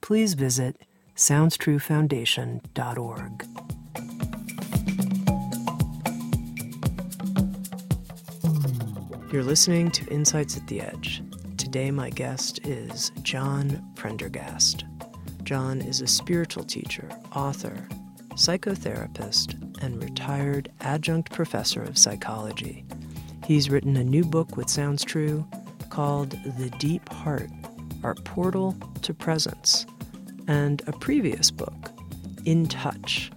please visit SoundsTrueFoundation.org. You're listening to Insights at the Edge. Today, my guest is John Prendergast. John is a spiritual teacher, author, psychotherapist, and retired adjunct professor of psychology. He's written a new book with Sounds True called The Deep Heart Our Portal to Presence, and a previous book, In Touch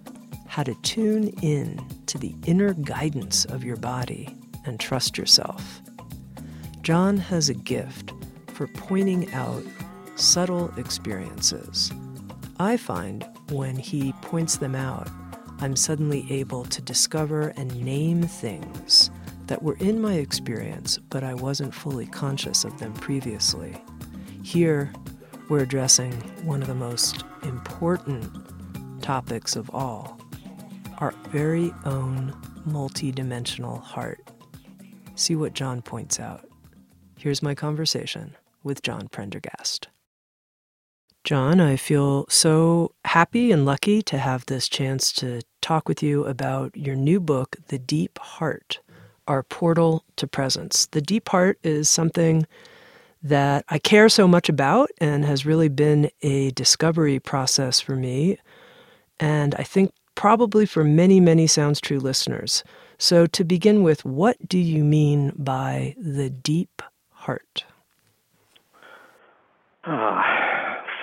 How to Tune In to the Inner Guidance of Your Body and Trust Yourself. John has a gift for pointing out subtle experiences. I find when he points them out, I'm suddenly able to discover and name things that were in my experience, but I wasn't fully conscious of them previously. Here, we're addressing one of the most important topics of all our very own multidimensional heart. See what John points out. Here's my conversation with John Prendergast. John, I feel so happy and lucky to have this chance to talk with you about your new book, The Deep Heart our portal to presence. The deep heart is something that I care so much about and has really been a discovery process for me. And I think probably for many, many Sounds True listeners. So, to begin with, what do you mean by the deep heart? Uh,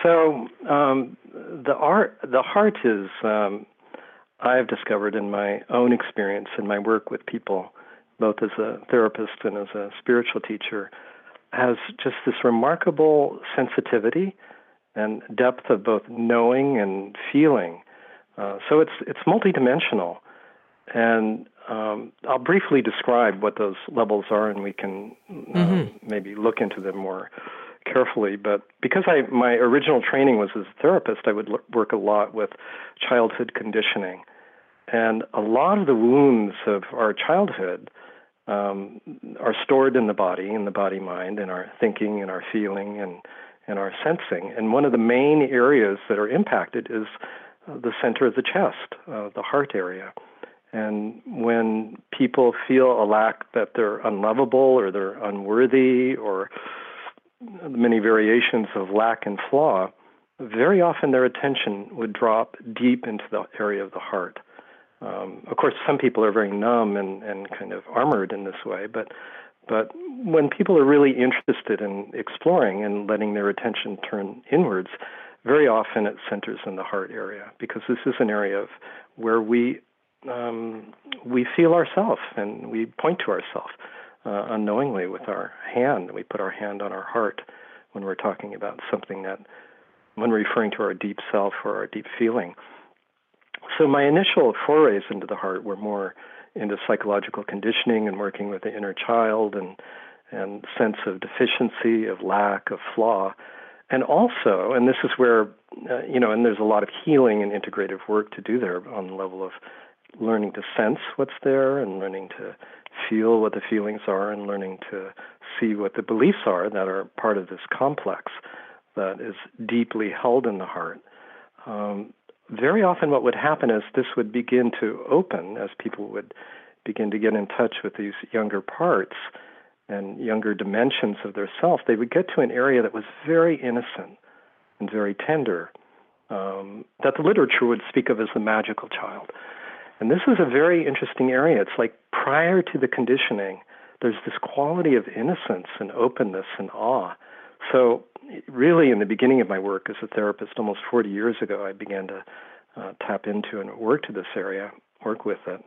so, um, the art, the heart is, um, I've discovered in my own experience in my work with people both as a therapist and as a spiritual teacher, has just this remarkable sensitivity and depth of both knowing and feeling. Uh, so it's it's multidimensional, and um, I'll briefly describe what those levels are, and we can uh, mm-hmm. maybe look into them more carefully. But because I my original training was as a therapist, I would l- work a lot with childhood conditioning, and a lot of the wounds of our childhood um, are stored in the body, in the body mind, in our thinking, in our feeling, and and our sensing. And one of the main areas that are impacted is uh, the center of the chest, uh, the heart area. And when people feel a lack that they're unlovable or they're unworthy or many variations of lack and flaw, very often their attention would drop deep into the area of the heart. Um, of course, some people are very numb and, and kind of armored in this way, but but when people are really interested in exploring and letting their attention turn inwards, very often it centers in the heart area because this is an area of where we um, we feel ourselves and we point to ourselves uh, unknowingly with our hand. We put our hand on our heart when we're talking about something that, when referring to our deep self or our deep feeling. So my initial forays into the heart were more into psychological conditioning and working with the inner child and and sense of deficiency, of lack, of flaw. And also, and this is where, uh, you know, and there's a lot of healing and integrative work to do there on the level of learning to sense what's there and learning to feel what the feelings are and learning to see what the beliefs are that are part of this complex that is deeply held in the heart. Um, very often what would happen is this would begin to open as people would begin to get in touch with these younger parts and younger dimensions of their self. They would get to an area that was very innocent and very tender. um, that the literature would speak of as the magical child. And this is a very interesting area. It's like prior to the conditioning, there's this quality of innocence and openness and awe. So, really, in the beginning of my work as a therapist, almost 40 years ago, I began to uh, tap into and work to this area, work with it.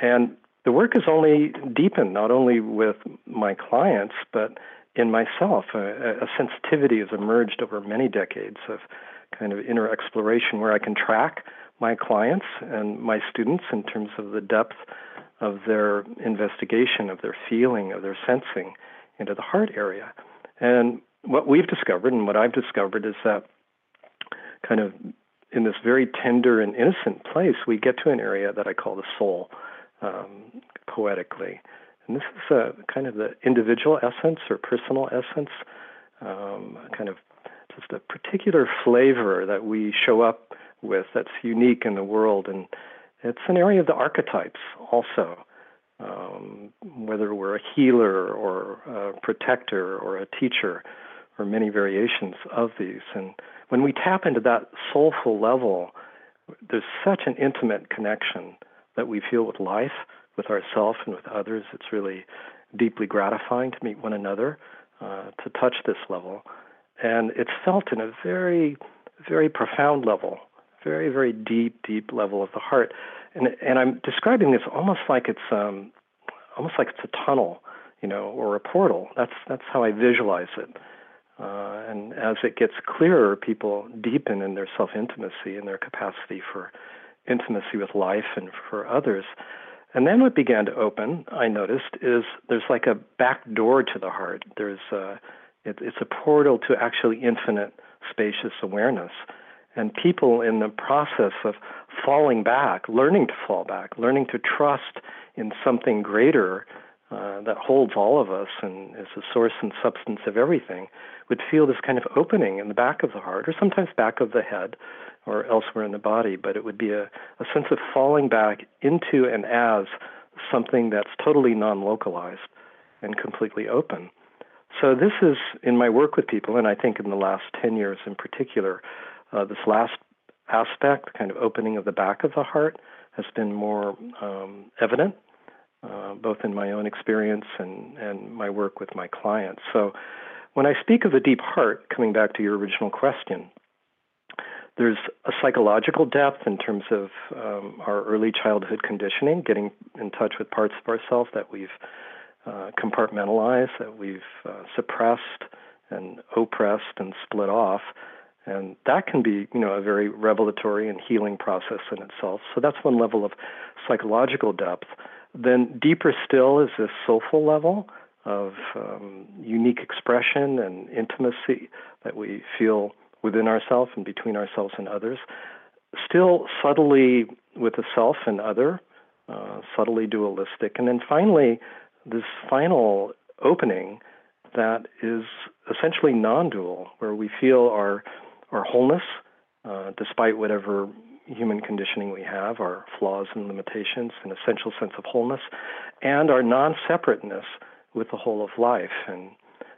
And the work has only deepened, not only with my clients, but in myself. A, a sensitivity has emerged over many decades of kind of inner exploration where I can track my clients and my students in terms of the depth of their investigation, of their feeling, of their sensing into the heart area. And what we've discovered and what I've discovered is that kind of in this very tender and innocent place, we get to an area that I call the soul, um, poetically. And this is a kind of the individual essence or personal essence, um, kind of just a particular flavor that we show up with that's unique in the world. And it's an area of the archetypes also, um, whether we're a healer or a protector or a teacher or many variations of these. And when we tap into that soulful level, there's such an intimate connection that we feel with life, with ourselves, and with others. It's really deeply gratifying to meet one another, uh, to touch this level. And it's felt in a very, very profound level very, very deep, deep level of the heart. And and I'm describing this almost like it's um, almost like it's a tunnel, you know, or a portal. That's that's how I visualize it. Uh, and as it gets clearer, people deepen in their self intimacy and their capacity for intimacy with life and for others. And then what began to open, I noticed, is there's like a back door to the heart. There's a, it, it's a portal to actually infinite spacious awareness and people in the process of falling back, learning to fall back, learning to trust in something greater uh, that holds all of us and is the source and substance of everything, would feel this kind of opening in the back of the heart, or sometimes back of the head, or elsewhere in the body. But it would be a, a sense of falling back into and as something that's totally non localized and completely open. So, this is in my work with people, and I think in the last 10 years in particular, uh, this last aspect, kind of opening of the back of the heart, has been more um, evident, uh, both in my own experience and, and my work with my clients. So, when I speak of the deep heart, coming back to your original question, there's a psychological depth in terms of um, our early childhood conditioning, getting in touch with parts of ourselves that we've uh, compartmentalized, that we've uh, suppressed and oppressed and split off. And that can be, you know, a very revelatory and healing process in itself. So that's one level of psychological depth. Then deeper still is this soulful level of um, unique expression and intimacy that we feel within ourselves and between ourselves and others. Still subtly with the self and other, uh, subtly dualistic. And then finally, this final opening that is essentially non dual, where we feel our our wholeness, uh, despite whatever human conditioning we have, our flaws and limitations, an essential sense of wholeness, and our non separateness with the whole of life. And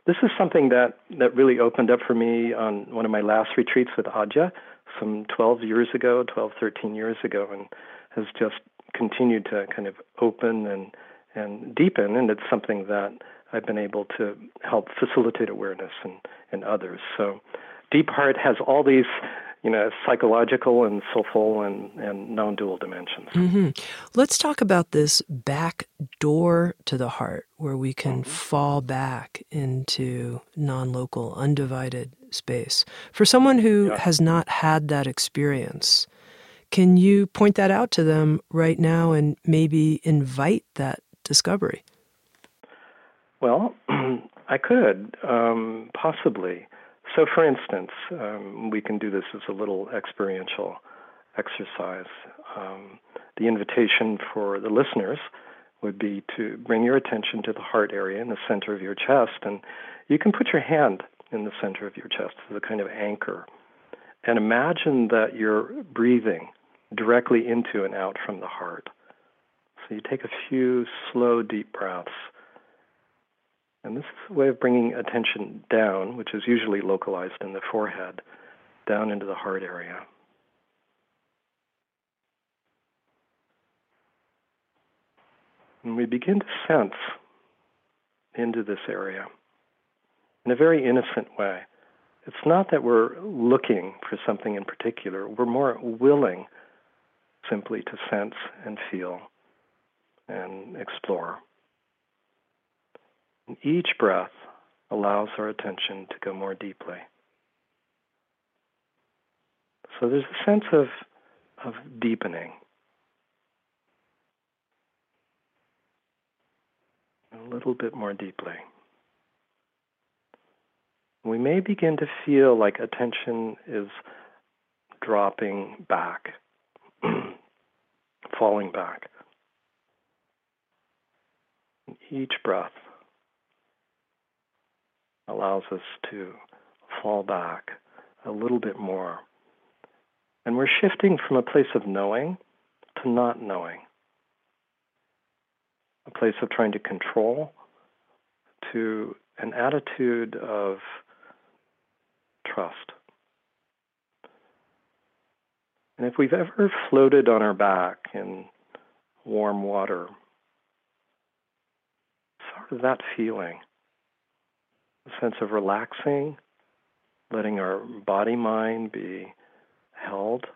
this is something that, that really opened up for me on one of my last retreats with Adya some 12 years ago, 12, 13 years ago, and has just continued to kind of open and, and deepen. And it's something that I've been able to help facilitate awareness in, in others. So Deep Heart has all these you know, psychological and soulful and, and non-dual dimensions. Mm-hmm. Let's talk about this back door to the heart where we can mm-hmm. fall back into non-local, undivided space. For someone who yeah. has not had that experience, can you point that out to them right now and maybe invite that discovery? Well, I could, um, possibly. So, for instance, um, we can do this as a little experiential exercise. Um, the invitation for the listeners would be to bring your attention to the heart area in the center of your chest, and you can put your hand in the center of your chest as a kind of anchor. And imagine that you're breathing directly into and out from the heart. So you take a few slow, deep breaths and this is a way of bringing attention down, which is usually localized in the forehead, down into the heart area. And we begin to sense into this area in a very innocent way. It's not that we're looking for something in particular, we're more willing simply to sense and feel and explore. And each breath allows our attention to go more deeply. So there's a sense of, of deepening. A little bit more deeply. We may begin to feel like attention is dropping back, falling back. Each breath allows us to fall back a little bit more. And we're shifting from a place of knowing to not knowing, a place of trying to control to an attitude of trust. And if we've ever floated on our back in warm water, sort of that feeling a sense of relaxing, letting our body mind be held,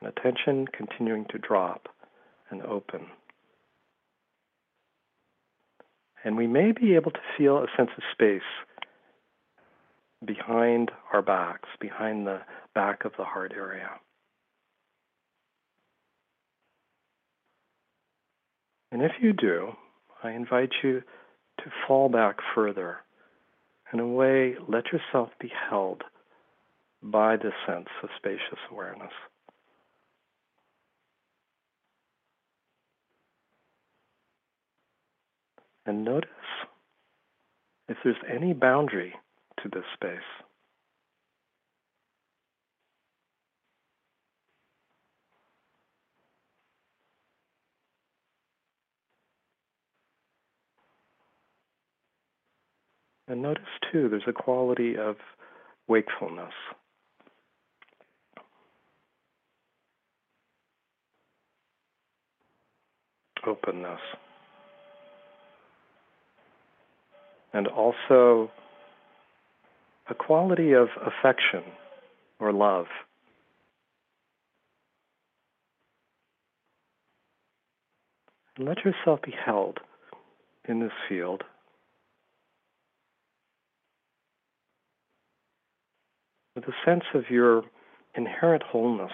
and attention continuing to drop and open. And we may be able to feel a sense of space behind our backs, behind the back of the heart area. And if you do, I invite you to fall back further. In a way, let yourself be held by this sense of spacious awareness. And notice if there's any boundary to this space. And notice too, there's a quality of wakefulness. Openness. And also a quality of affection or love. And let yourself be held in this field. With a sense of your inherent wholeness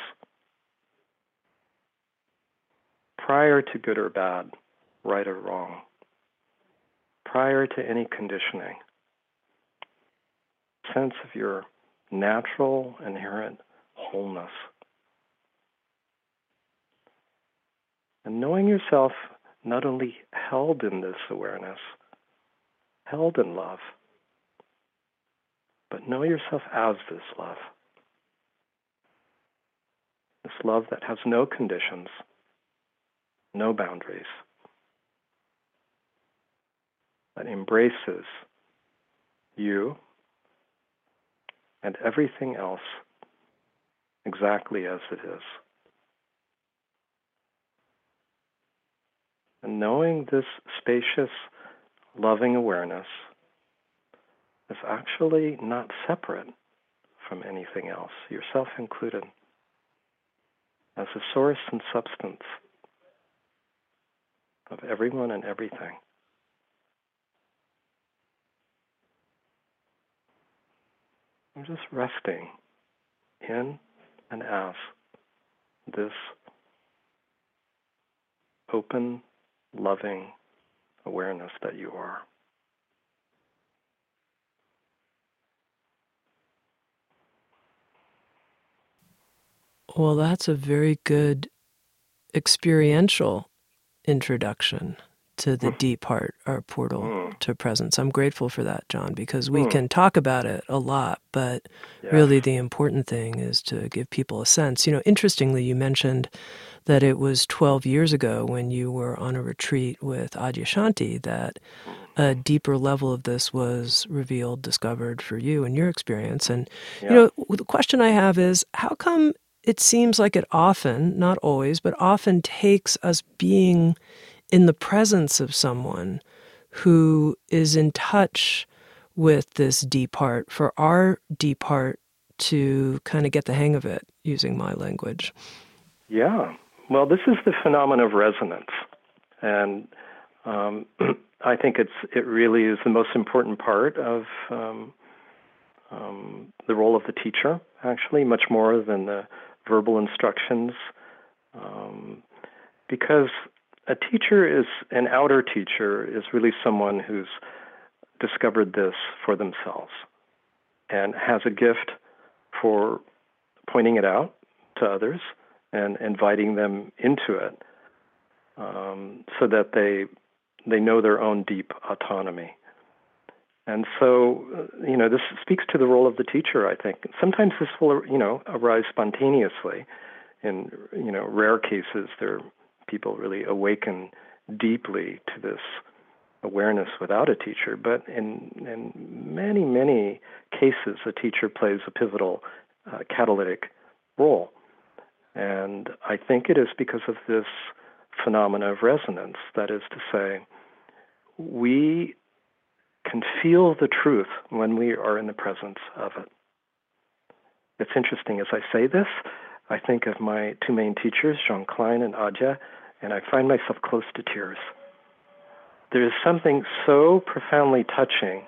prior to good or bad, right or wrong, prior to any conditioning. Sense of your natural, inherent wholeness. And knowing yourself not only held in this awareness, held in love, but know yourself as this love. This love that has no conditions, no boundaries, that embraces you and everything else exactly as it is. And knowing this spacious, loving awareness is actually not separate from anything else, yourself included, as a source and substance of everyone and everything. I'm just resting in and as this open, loving awareness that you are. Well, that's a very good experiential introduction to the mm. deep heart, our portal mm. to presence. I'm grateful for that, John, because we mm. can talk about it a lot, but yeah. really the important thing is to give people a sense. You know, interestingly, you mentioned that it was 12 years ago when you were on a retreat with Adyashanti that a deeper level of this was revealed, discovered for you in your experience. And, yeah. you know, the question I have is how come it seems like it often, not always, but often takes us being in the presence of someone who is in touch with this deep heart for our deep heart to kind of get the hang of it, using my language? Yeah. Well, this is the phenomenon of resonance. And um, I think it's it really is the most important part of um, um, the role of the teacher, actually, much more than the verbal instructions, um, because a teacher is an outer teacher is really someone who's discovered this for themselves and has a gift for pointing it out to others and inviting them into it um, so that they they know their own deep autonomy. And so, uh, you know, this speaks to the role of the teacher. I think sometimes this will, you know, arise spontaneously. In you know rare cases, there people really awaken deeply to this awareness without a teacher. But in in many many cases, a teacher plays a pivotal uh, catalytic role. And I think it is because of this phenomena of resonance. That is to say, we can feel the truth when we are in the presence of it. It's interesting as I say this, I think of my two main teachers, Jean Klein and Adya, and I find myself close to tears. There is something so profoundly touching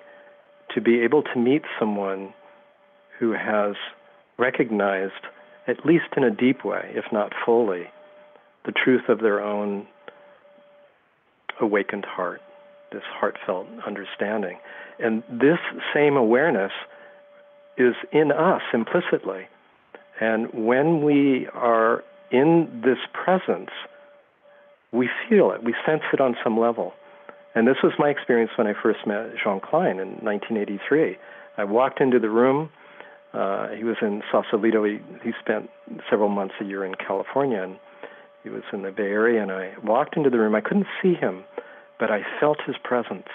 to be able to meet someone who has recognized, at least in a deep way, if not fully, the truth of their own awakened heart, this heartfelt understanding. And this same awareness is in us implicitly. And when we are in this presence, we feel it, we sense it on some level. And this was my experience when I first met Jean Klein in 1983. I walked into the room. Uh, he was in Sausalito. He, he spent several months a year in California, and he was in the Bay Area, and I walked into the room. I couldn't see him, but I felt his presence,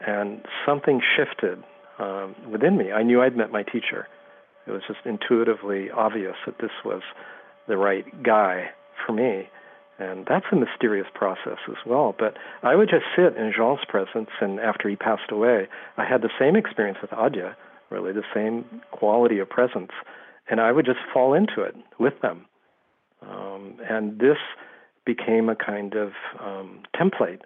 and something shifted um, within me. I knew I'd met my teacher. It was just intuitively obvious that this was the right guy for me. And that's a mysterious process as well. But I would just sit in Jean's presence, and after he passed away, I had the same experience with Adya, really the same quality of presence. And I would just fall into it with them. Um, and this became a kind of um, template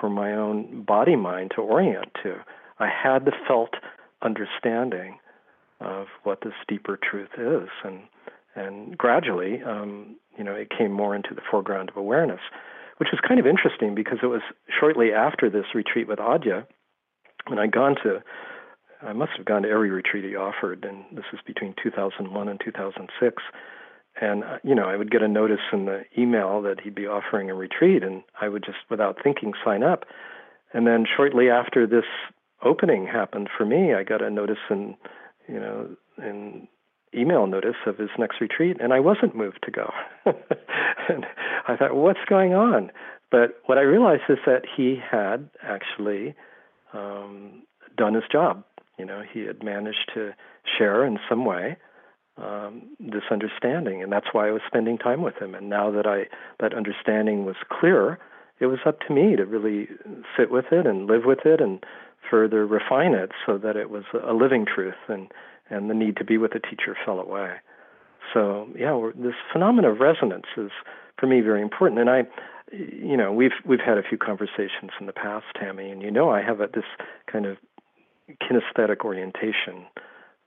for my own body mind to orient to. I had the felt understanding of what this deeper truth is, and and gradually, um, you know, it came more into the foreground of awareness, which was kind of interesting because it was shortly after this retreat with Adya, and I'd gone to, I must have gone to every retreat he offered, and this was between 2001 and 2006 and uh, you know i would get a notice in the email that he'd be offering a retreat and i would just without thinking sign up. And then shortly after this opening happened for me i got a notice in you know in email notice of his next retreat and i wasn't moved to go. And i thought what's going on? But what i realized is that he had actually um, done his job. You know he had managed to share in some way um, this understanding, and that's why I was spending time with him. And now that I that understanding was clear, it was up to me to really sit with it and live with it and further refine it so that it was a living truth and and the need to be with a teacher fell away. So yeah, this phenomenon of resonance is for me very important. And I, you know, we've we've had a few conversations in the past, Tami, and you know I have a, this kind of kinesthetic orientation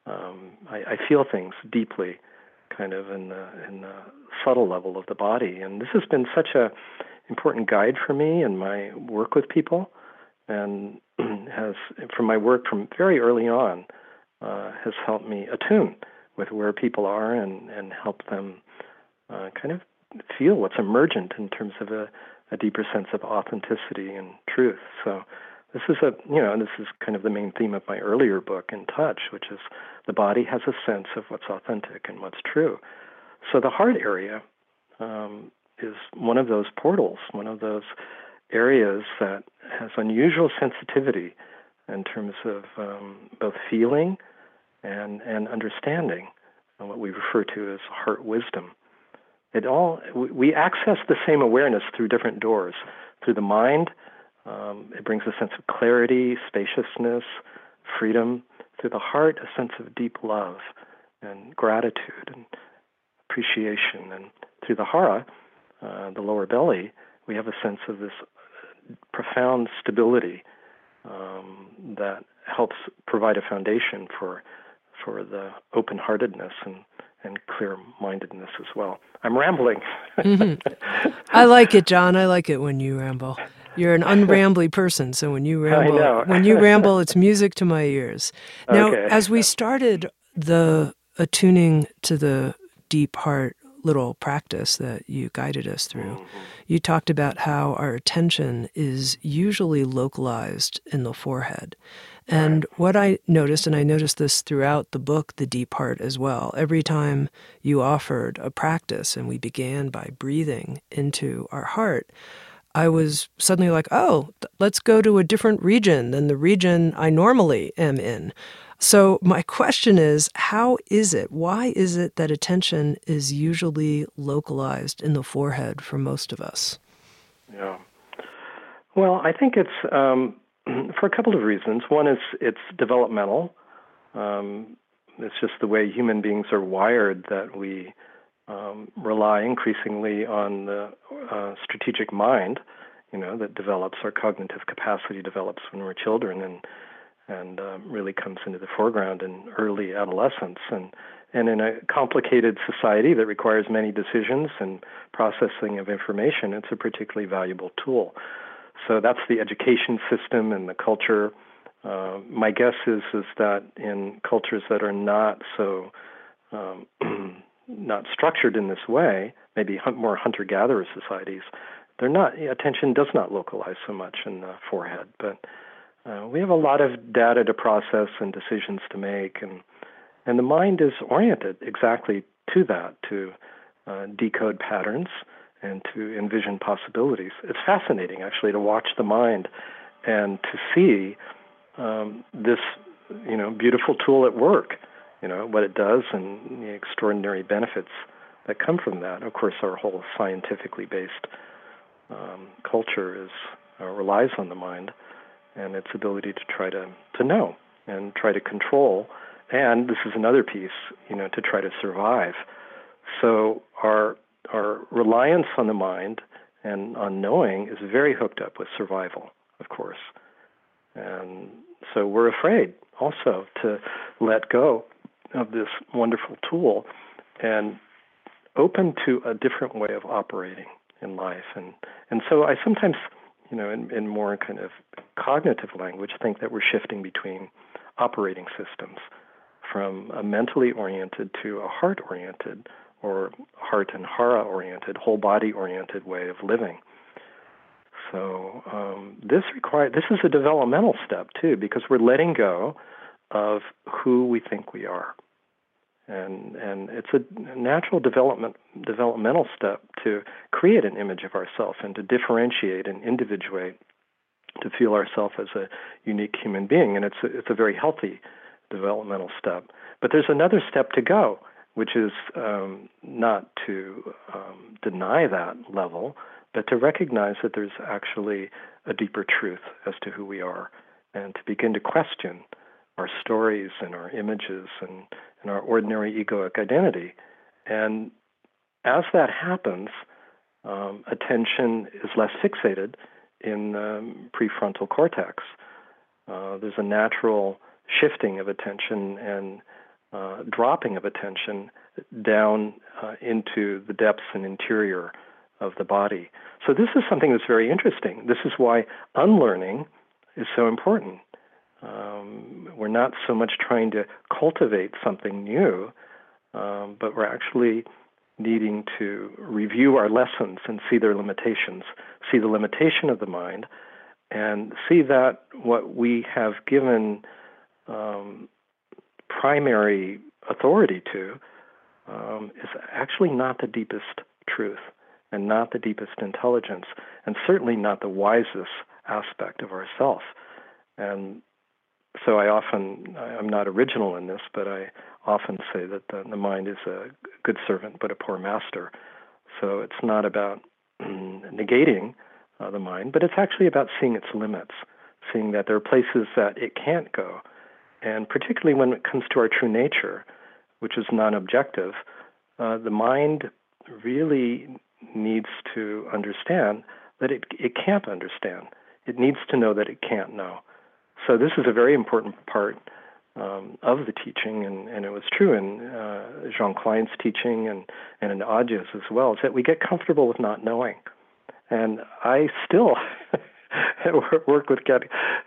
um, I, I feel things deeply, kind of in the in the subtle level of the body, and this has been such a important guide for me in my work with people, and has from my work from very early on uh, has helped me attune with where people are and and help them uh, kind of feel what's emergent in terms of a, a deeper sense of authenticity and truth. So this is a you know this is kind of the main theme of my earlier book in touch which is the body has a sense of what's authentic and what's true so the heart area um, is one of those portals one of those areas that has unusual sensitivity in terms of um, both feeling and and understanding, and what we refer to as heart wisdom. It all we access the same awareness through different doors. Through the mind, um, it brings a sense of clarity, spaciousness, freedom. Through the heart, a sense of deep love and gratitude and appreciation. And through the hara, uh, the lower belly, we have a sense of this profound stability um, that helps provide a foundation for for the open-heartedness and and clear-mindedness as well. I'm rambling. mm-hmm. I like it, John. I like it when you ramble. You're an unrambly person, so when you ramble, when you ramble, it's music to my ears. Now, okay. as we started the attuning to the deep heart little practice that you guided us through, mm-hmm. you talked about how our attention is usually localized in the forehead. And what I noticed, and I noticed this throughout the book, The Deep Heart, as well, every time you offered a practice and we began by breathing into our heart, I was suddenly like, oh, let's go to a different region than the region I normally am in. So, my question is how is it, why is it that attention is usually localized in the forehead for most of us? Yeah. Well, I think it's um, for a couple of reasons. One is it's developmental. Um, it's just the way human beings are wired that we um, rely increasingly on the uh, strategic mind, you know, that develops our cognitive capacity develops when we're children and and um, really comes into the foreground in early adolescence and and in a complicated society that requires many decisions and processing of information, it's a particularly valuable tool. So that's the education system and the culture. Uh, my guess is is that in cultures that are not so um, not structured in this way, maybe hunt, more hunter-gatherer societies, they're not attention does not localize so much in the forehead, but uh, we have a lot of data to process and decisions to make, and and the mind is oriented exactly to that to uh, decode patterns and to envision possibilities. It's fascinating, actually, to watch the mind and to see um, this, you know, beautiful tool at work. You know what it does and the extraordinary benefits that come from that. Of course, our whole scientifically based um, culture is uh, relies on the mind and its ability to try to to know and try to control. And this is another piece, you know, to try to survive. So our our reliance on the mind and on knowing is very hooked up with survival, of course. And so we're afraid also to let go of this wonderful tool and open to a different way of operating in life. And and so I sometimes, you know, in, in more kind of cognitive language, think that we're shifting between operating systems from a mentally oriented to a heart oriented or heart and hara oriented, whole body oriented way of living. So um, this require this is a developmental step too because we're letting go of who we think we are, and and it's a natural development developmental step to create an image of ourselves and to differentiate and individuate to feel ourselves as a unique human being, and it's a, it's a very healthy developmental step. But there's another step to go, which is um, not to um, deny that level, but to recognize that there's actually a deeper truth as to who we are, and to begin to question our stories and our images and, and our ordinary egoic identity. And as that happens, um, attention is less fixated in the prefrontal cortex. Uh, there's a natural shifting of attention and uh, dropping of attention down uh, into the depths and interior of the body. So, this is something that's very interesting. This is why unlearning is so important. Um, we're not so much trying to cultivate something new, um, but we're actually needing to review our lessons and see their limitations, see the limitation of the mind, and see that what we have given um, primary authority to um, is actually not the deepest truth and not the deepest intelligence. and certainly not the wisest aspect of ourself. And so I often, I'm not original in this, but I often say that the, the mind is a good servant but a poor master. So it's not about negating uh, the mind, but it's actually about seeing its limits, seeing that there are places that it can't go. And particularly when it comes to our true nature, which is non objective, uh, the mind really needs to understand that it, it can't understand. It needs to know that it can't know. So, this is a very important part um, of the teaching, and, and it was true in uh, Jean Klein's teaching and, and in Adya's as well, is that we get comfortable with not knowing. And I still work with get,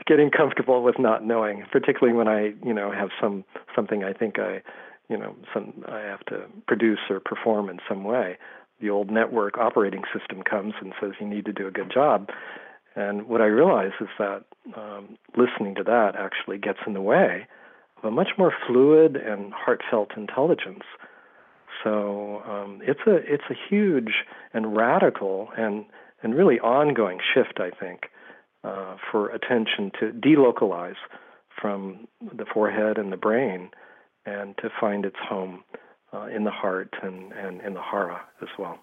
getting comfortable with not knowing, particularly when I, you know, have some something I think I, you know, some I have to produce or perform in some way. The old network operating system comes and says you need to do a good job. And what I realize is that um, listening to that actually gets in the way of a much more fluid and heartfelt intelligence. So um, it's a it's a huge and radical and and really ongoing shift, I think, uh, for attention to delocalize from the forehead and the brain and to find its home uh, in the heart and, and in the hara as well.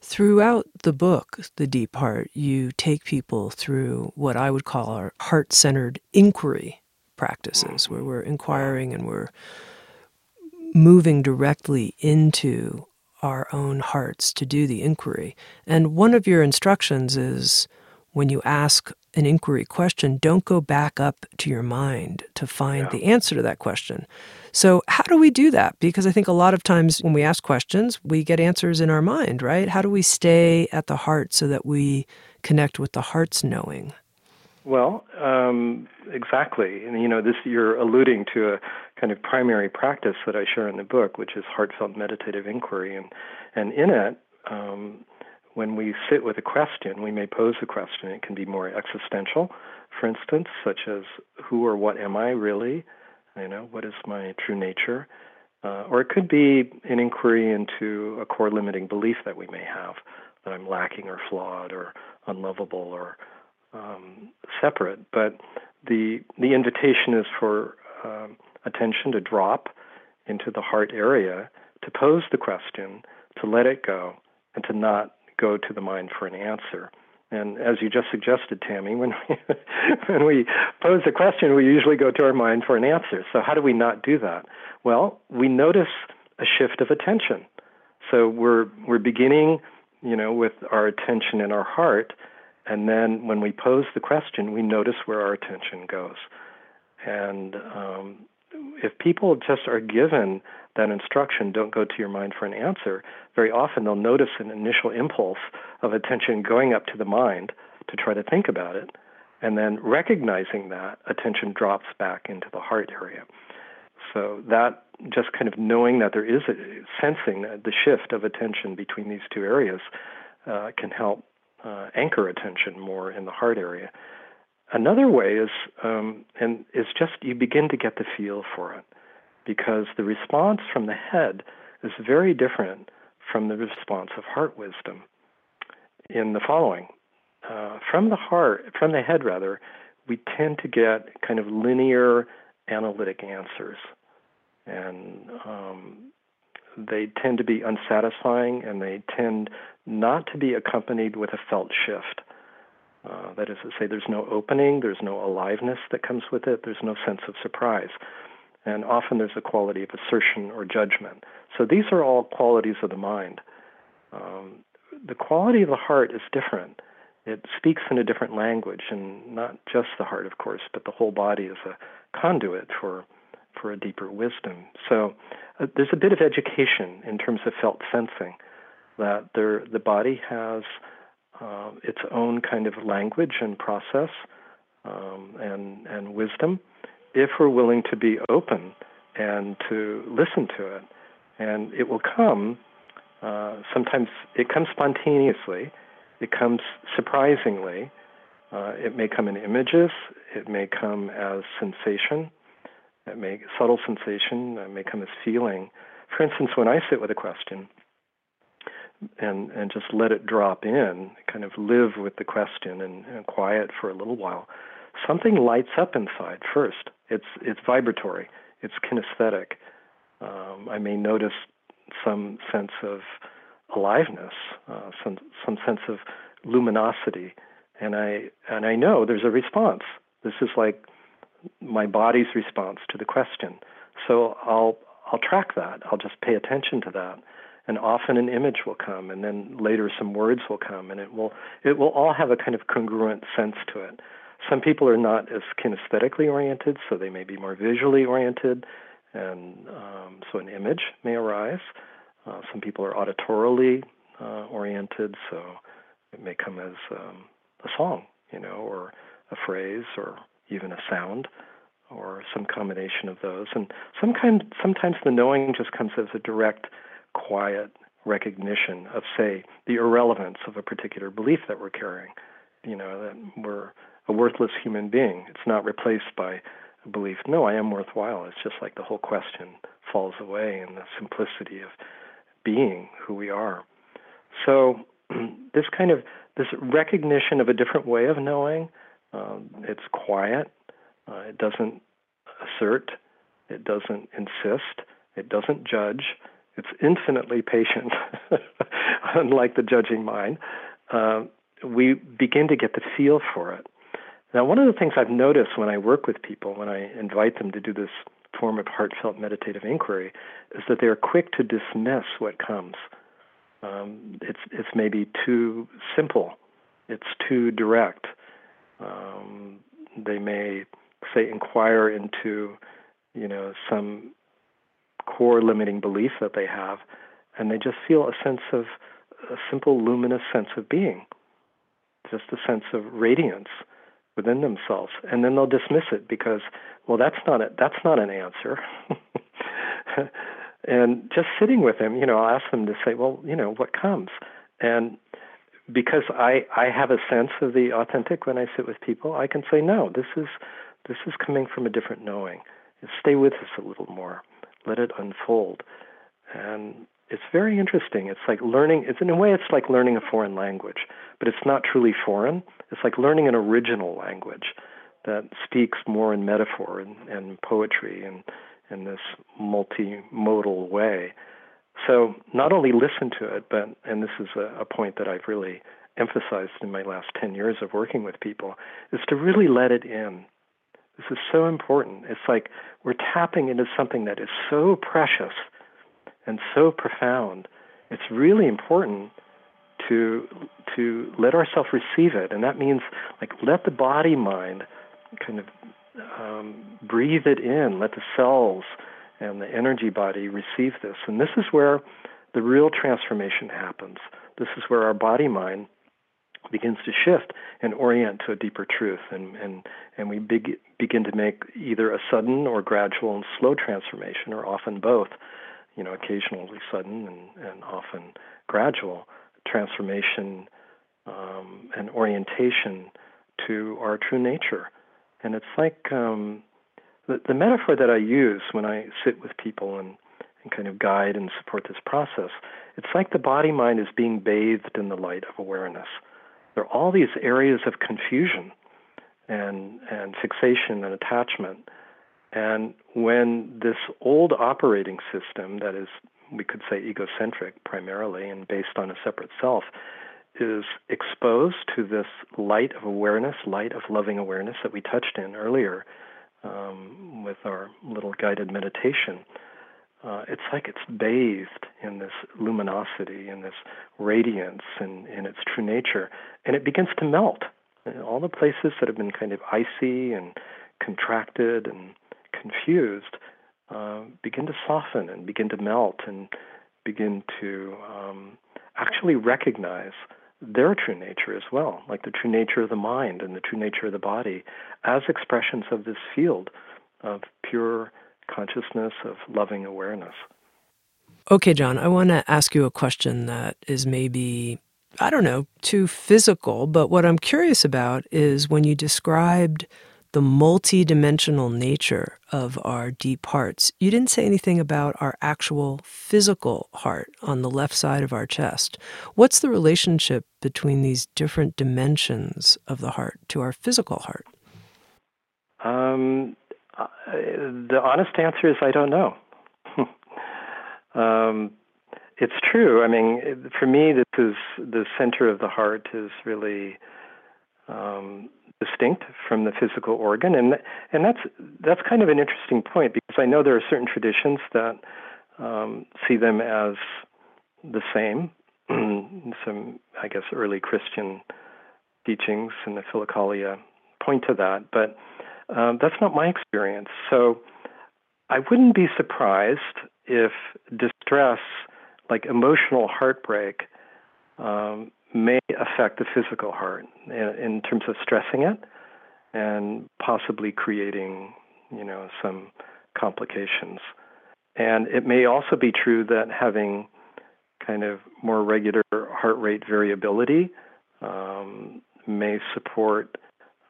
Throughout the book, The Deep Heart, you take people through what I would call our heart centered inquiry practices, where we're inquiring and we're moving directly into our own hearts to do the inquiry. And one of your instructions is when you ask an inquiry question, don't go back up to your mind to find yeah. the answer to that question. So, how do we do that? Because I think a lot of times when we ask questions, we get answers in our mind, right? How do we stay at the heart so that we connect with the heart's knowing? Well, um, exactly. And you know, this you're alluding to a kind of primary practice that I share in the book, which is heartfelt meditative inquiry, and and in it, um, when we sit with a question, we may pose a question. It can be more existential, for instance, such as "Who or what am I really?" You know, what is my true nature? Uh, or it could be an inquiry into a core limiting belief that we may have that I'm lacking or flawed or unlovable or um, separate, but the the invitation is for um, attention to drop into the heart area, to pose the question, to let it go, and to not go to the mind for an answer. And as you just suggested, Tami, when we, when we pose a question, we usually go to our mind for an answer. So how do we not do that? Well, we notice a shift of attention. So we're we're beginning, you know, with our attention in our heart, and then when we pose the question, we notice where our attention goes. And um, if people just are given that instruction, don't go to your mind for an answer, very often they'll notice an initial impulse of attention going up to the mind to try to think about it. And then recognizing that, attention drops back into the heart area. So that just kind of knowing that there is a sensing the shift of attention between these two areas uh, can help uh, anchor attention more in the heart area. Another way is um, and is just you begin to get the feel for it because the response from the head is very different from the response of heart wisdom. In the following, uh, from the heart, from the head rather, we tend to get kind of linear analytic answers, and um, they tend to be unsatisfying and they tend not to be accompanied with a felt shift. Uh, that is to say, there's no opening, there's no aliveness that comes with it, there's no sense of surprise. And often there's a quality of assertion or judgment. So these are all qualities of the mind. Um, the quality of the heart is different. It speaks in a different language, and not just the heart, of course, but the whole body is a conduit for for a deeper wisdom. So uh, there's a bit of education in terms of felt sensing that there, the body has uh, its own kind of language and process um, and, and wisdom if we're willing to be open and to listen to it. And it will come, uh, sometimes it comes spontaneously, it comes surprisingly. Uh, it may come in images, it may come as sensation, it may subtle sensation, it may come as feeling. For instance, when I sit with a question, and and just let it drop in, kind of live with the question and, and quiet for a little while, something lights up inside first. It's it's vibratory. It's kinesthetic. Um, I may notice some sense of aliveness, uh, some some sense of luminosity, and I and I know there's a response. This is like my body's response to the question. So I'll I'll track that. I'll just pay attention to that. And often an image will come and then later some words will come and it will it will all have a kind of congruent sense to it. Some people are not as kinesthetically oriented, so they may be more visually oriented, and um, so an image may arise. Uh, some people are auditorily uh, oriented, so it may come as um, a song, you know, or a phrase, or even a sound or some combination of those. And some kind, sometimes the knowing just comes as a direct, quiet recognition of, say, the irrelevance of a particular belief that we're carrying. You know, that we're a worthless human being. It's not replaced by a belief, no, I am worthwhile. It's just like the whole question falls away in the simplicity of being who we are. So, this kind of this recognition of a different way of knowing, um, it's quiet, uh, it doesn't assert, it doesn't insist, it doesn't judge. It's infinitely patient, unlike the judging mind. Uh, we begin to get the feel for it. Now, one of the things I've noticed when I work with people, when I invite them to do this form of heartfelt meditative inquiry, is that they are quick to dismiss what comes. Um, it's it's maybe too simple, it's too direct. Um, they may say inquire into you know some core limiting belief that they have and they just feel a sense of a simple luminous sense of being just a sense of radiance within themselves and then they'll dismiss it because well that's not a, that's not an answer and just sitting with them you know I'll ask them to say well you know what comes and because I I have a sense of the authentic when I sit with people I can say no this is this is coming from a different knowing. Stay with us a little more. Let it unfold. And it's very interesting. It's like learning, it's in a way, it's like learning a foreign language, but it's not truly foreign. It's like learning an original language that speaks more in metaphor and, and poetry and in this multimodal way. So not only listen to it, but, and this is a, a point that I've really emphasized in my last 10 years of working with people, is to really let it in. This is so important. It's like we're tapping into something that is so precious and so profound. It's really important to to let ourselves receive it, and that means like let the body mind kind of um, breathe it in. Let the cells and the energy body receive this, and this is where the real transformation happens. This is where our body mind begins to shift and orient to a deeper truth, and and and we beg, begin to make either a sudden or gradual and slow transformation, or often both. You know, occasionally sudden and, and often gradual transformation um, and orientation to our true nature. And it's like um, the, the metaphor that I use when I sit with people and, and kind of guide and support this process. It's like the body mind is being bathed in the light of awareness there are all these areas of confusion and and fixation and attachment. And when this old operating system that is we could say egocentric primarily and based on a separate self is exposed to this light of awareness, light of loving awareness that we touched in earlier um, with our little guided meditation uh, it's like it's bathed in this luminosity and this radiance and in its true nature, and it begins to melt. And all the places that have been kind of icy and contracted and confused uh, begin to soften and begin to melt and begin to um, actually recognize their true nature as well, like the true nature of the mind and the true nature of the body, as expressions of this field of pure consciousness, of loving awareness. Okay, John, I want to ask you a question that is maybe, I don't know, too physical, but what I'm curious about is when you described the multi-dimensional nature of our deep hearts. You didn't say anything about our actual physical heart on the left side of our chest. What's the relationship between these different dimensions of the heart to our physical heart? Um, the honest answer is I don't know. um, it's true. I mean, for me, this is the center of the heart is really um, distinct from the physical organ, and and that's that's kind of an interesting point because I know there are certain traditions that um, see them as the same. Some, I guess, early Christian teachings in the Philokalia point to that, but um, that's not my experience. So I wouldn't be surprised if distress, like emotional heartbreak, um, may affect the physical heart in, in terms of stressing it and possibly creating, you know, some complications. And it may also be true that having kind of more regular heart rate variability um, may support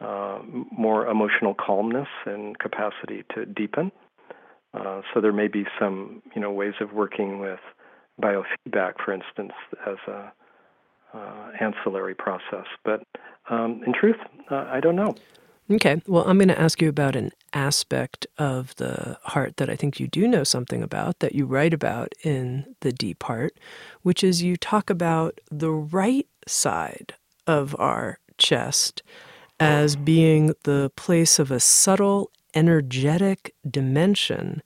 uh, more emotional calmness and capacity to deepen. Uh, so there may be some, you know, ways of working with biofeedback, for instance, as a uh, ancillary process. But um, in truth, uh, I don't know. Okay. Well, I'm going to ask you about an aspect of the heart that I think you do know something about, that you write about in The Deep Heart, which is you talk about the right side of our chest as being the place of a subtle energetic dimension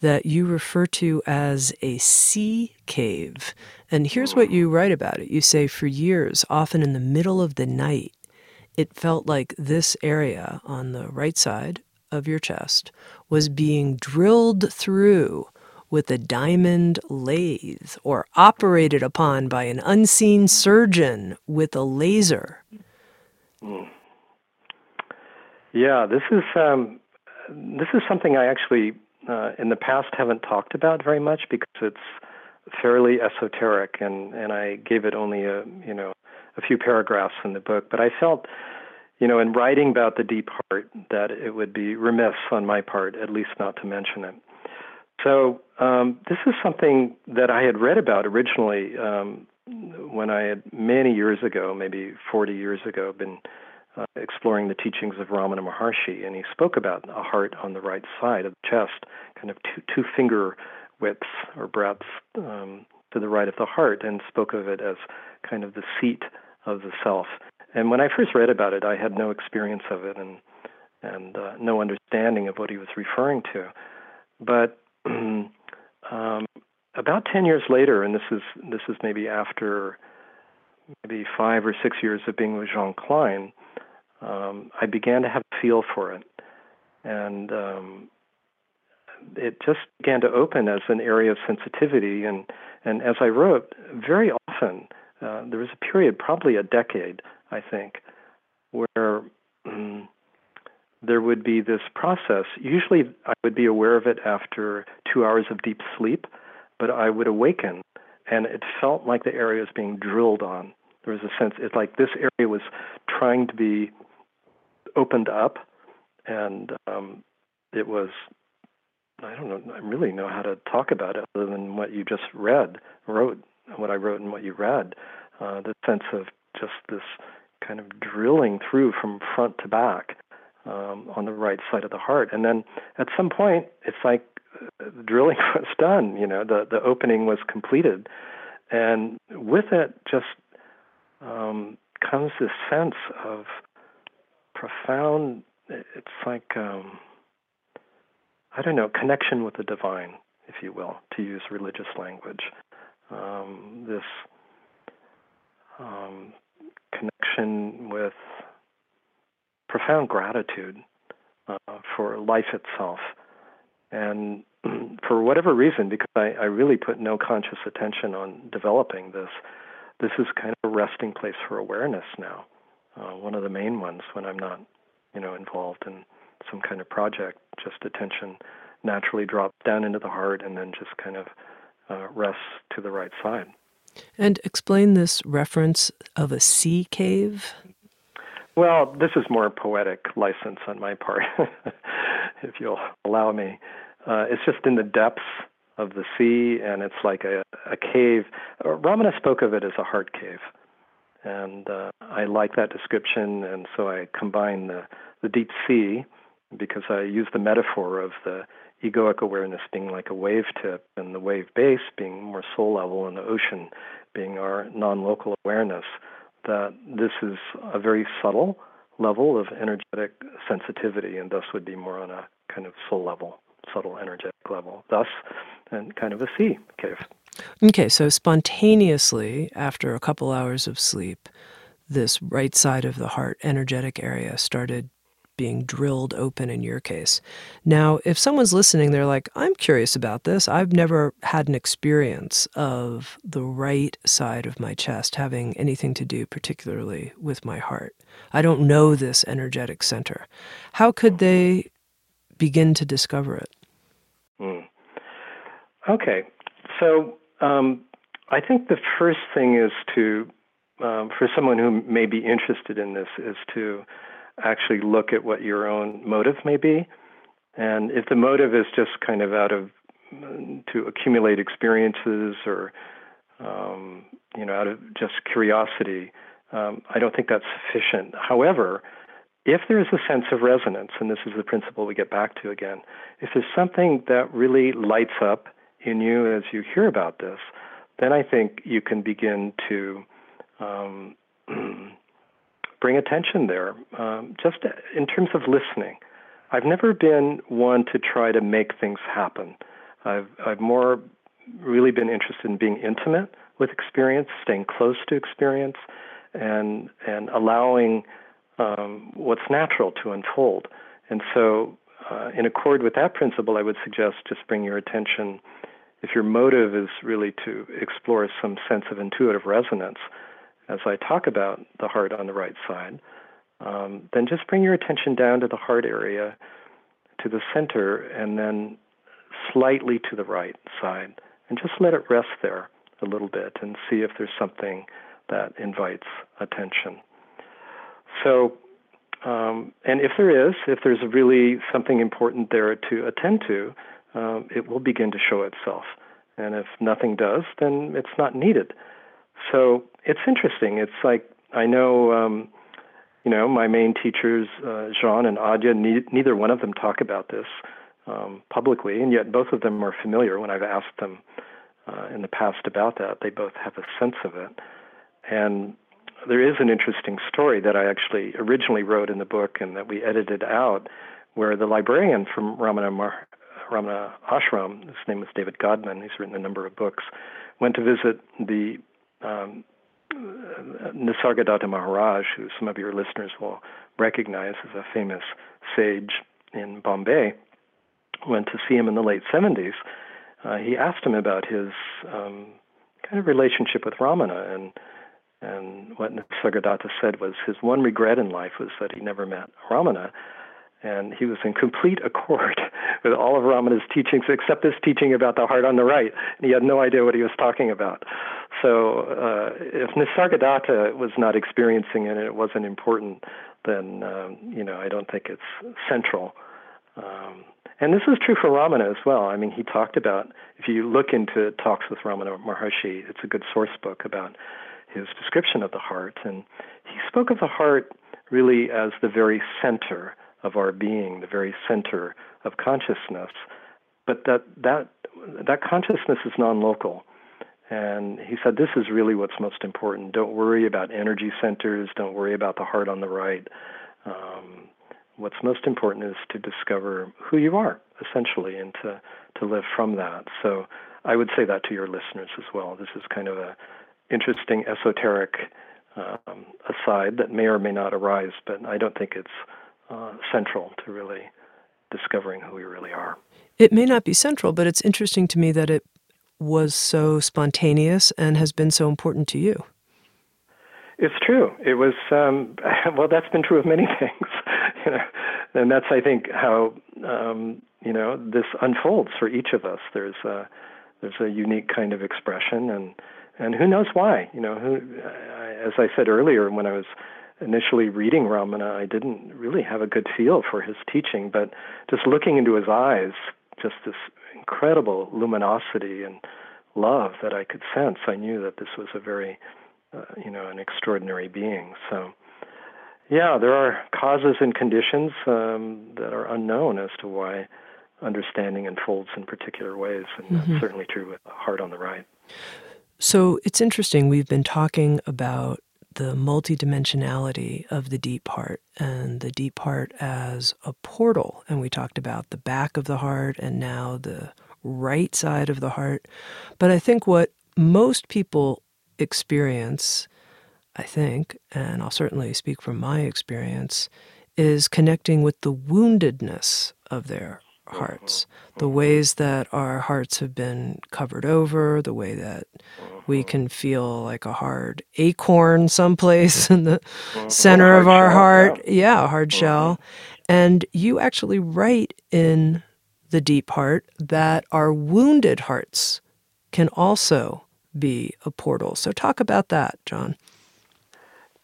that you refer to as a sea cave. And here's what you write about it. You say, for years, often in the middle of the night, it felt like this area on the right side of your chest was being drilled through with a diamond lathe or operated upon by an unseen surgeon with a laser. Mm. Yeah, this is um, this is something I actually uh, in the past haven't talked about very much because it's fairly esoteric, and and I gave it only a you know a few paragraphs in the book. But I felt, you know, in writing about the deep heart, that it would be remiss on my part, at least not to mention it. So um, this is something that I had read about originally um, when I had many years ago, maybe 40 years ago, been uh, exploring the teachings of Ramana Maharshi, and he spoke about a heart on the right side of the chest, kind of two, two finger widths or breadths um, to the right of the heart, and spoke of it as kind of the seat of the self. And when I first read about it, I had no experience of it and and uh, no understanding of what he was referring to. But um, about ten years later, and this is this is maybe after maybe five or six years of being with Jean Klein, um, I began to have a feel for it, and um, it just began to open as an area of sensitivity. And and as I wrote, very often uh, there was a period, probably a decade, I think, where um, there would be this process. Usually, I would be aware of it after two hours of deep sleep, but I would awaken, and it felt like the area was being drilled on. There was a sense it's like this area was trying to be opened up, and um, it was I don't know I really know how to talk about it other than what you just read wrote what I wrote and what you read. Uh, the sense of just this kind of drilling through from front to back um, on the right side of the heart, and then at some point it's like uh, the drilling was done. You know, the the opening was completed, and with it just um, comes this sense of profound. It's like um, I don't know connection with the divine, if you will, to use religious language. Um, this um, connection with profound gratitude uh, for life itself, and for whatever reason, because I, I really put no conscious attention on developing this, this is kind of a resting place for awareness now uh, one of the main ones when I'm not, you know, involved in some kind of project. Just attention naturally drops down into the heart and then just kind of uh, rests to the right side. And explain this reference of a sea cave. Well, this is more poetic license on my part, if you'll allow me. Uh, it's just in the depths of the sea, and it's like a, a cave. Uh, Ramana spoke of it as a heart cave, and uh, I like that description, and so I combine the, the deep sea because I use the metaphor of the egoic awareness being like a wave tip, and the wave base being more soul level, and the ocean being our non local awareness that this is a very subtle level of energetic sensitivity and thus would be more on a kind of soul level, subtle energetic level. Thus, and kind of a sea cave. Okay, so spontaneously, after a couple hours of sleep, this right side of the heart energetic area started being drilled open in your case. Now, if someone's listening, they're like, I'm curious about this. I've never had an experience of the right side of my chest having anything to do particularly with my heart. I don't know this energetic center. How could they begin to discover it? Hmm. Okay. So um, I think the first thing is to, um, for someone who may be interested in this, is to actually look at what your own motive may be. And if the motive is just kind of out of to accumulate experiences or um, you know out of just curiosity, um, I don't think that's sufficient. However, if there is a sense of resonance, and this is the principle we get back to again, if there's something that really lights up in you as you hear about this, then I think you can begin to um, bring attention there, um, just in terms of listening. I've never been one to try to make things happen. I've, I've more really been interested in being intimate with experience, staying close to experience, and and allowing um, what's natural to unfold. And so, uh, in accord with that principle, I would suggest just bring your attention. If your motive is really to explore some sense of intuitive resonance, as I talk about the heart on the right side, um, then just bring your attention down to the heart area, to the center, and then slightly to the right side, and just let it rest there a little bit and see if there's something that invites attention. So, um, and if there is, if there's really something important there to attend to, um, it will begin to show itself. And if nothing does, then it's not needed. So it's interesting. It's like I know, um, you know, my main teachers, uh, Jean and Adya, ne- neither one of them talk about this um, publicly, and yet both of them are familiar. When I've asked them uh, in the past about that, they both have a sense of it. And there is an interesting story that I actually originally wrote in the book and that we edited out, where the librarian from Ramana, Ramana Ashram, his name was David Godman, he's written a number of books, went to visit the um, Nisargadatta Maharaj, who some of your listeners will recognize as a famous sage in Bombay, went to see him in the late 70s. Uh, he asked him about his um, kind of relationship with Ramana, and and what Nisargadatta said was his one regret in life was that he never met Ramana, and he was in complete accord with all of Ramana's teachings except this teaching about the heart on the right, and he had no idea what he was talking about. So uh, if Nisargadatta was not experiencing it and it wasn't important, then um, you know I don't think it's central. Um, and this is true for Ramana as well. I mean, he talked about if you look into talks with Ramana Maharshi, it's a good source book about his description of the heart, and he spoke of the heart really as the very center of our being, the very center of consciousness. But that that that consciousness is non-local. And he said, This is really what's most important. Don't worry about energy centers. Don't worry about the heart on the right. Um, what's most important is to discover who you are, essentially, and to, to live from that. So I would say that to your listeners as well. This is kind of a interesting esoteric um, aside that may or may not arise, but I don't think it's uh, central to really discovering who we really are. It may not be central, but it's interesting to me that it was so spontaneous and has been so important to you. It's true. It was um, well. That's been true of many things, you know, and that's I think how um, you know this unfolds for each of us. There's a there's a unique kind of expression, and and who knows why? You know, who, as I said earlier when I was initially reading Ramana, I didn't really have a good feel for his teaching, but just looking into his eyes, just this incredible luminosity and love that I could sense, I knew that this was a very, uh, you know, an extraordinary being. So, yeah, there are causes and conditions um, that are unknown as to why understanding unfolds in particular ways, and mm-hmm. that's certainly true with the heart on the right. So it's interesting. We've been talking about the multidimensionality of the deep heart and the deep heart as a portal. And we talked about the back of the heart and now the right side of the heart. But I think what most people experience, I think, and I'll certainly speak from my experience, is connecting with the woundedness of their hearts, the ways that our hearts have been covered over, the way that we can feel like a hard acorn someplace in the center of our heart. Yeah, a hard shell. And you actually write in the deep heart that our wounded hearts can also be a portal. So, talk about that, John.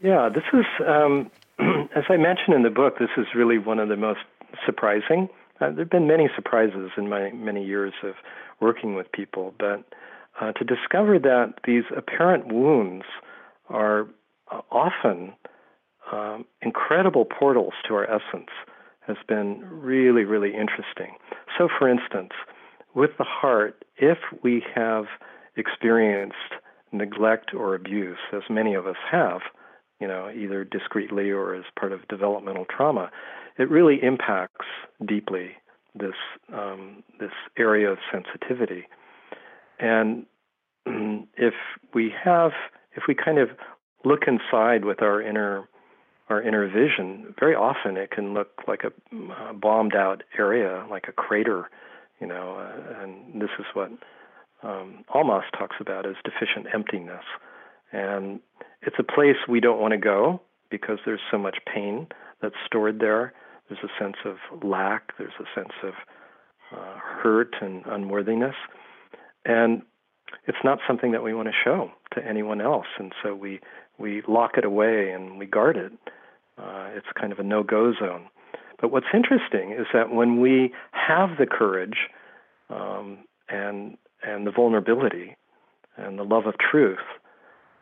Yeah, this is, um, as I mentioned in the book, this is really one of the most surprising uh, there have been many surprises in my many years of working with people, but uh, to discover that these apparent wounds are uh, often um, incredible portals to our essence has been really, really interesting. So, for instance, with the heart, if we have experienced neglect or abuse, as many of us have, you know, either discreetly or as part of developmental trauma, it really impacts deeply this um, this area of sensitivity. And if we have, if we kind of look inside with our inner our inner vision, very often it can look like a, a bombed out area, like a crater, you know. Uh, and this is what um, Almaas talks about as deficient emptiness. And it's a place we don't want to go because there's so much pain that's stored there. There's a sense of lack. There's a sense of uh, hurt and unworthiness, and it's not something that we want to show to anyone else. And so we we lock it away and we guard it. Uh, it's kind of a no-go zone. But what's interesting is that when we have the courage um, and and the vulnerability and the love of truth,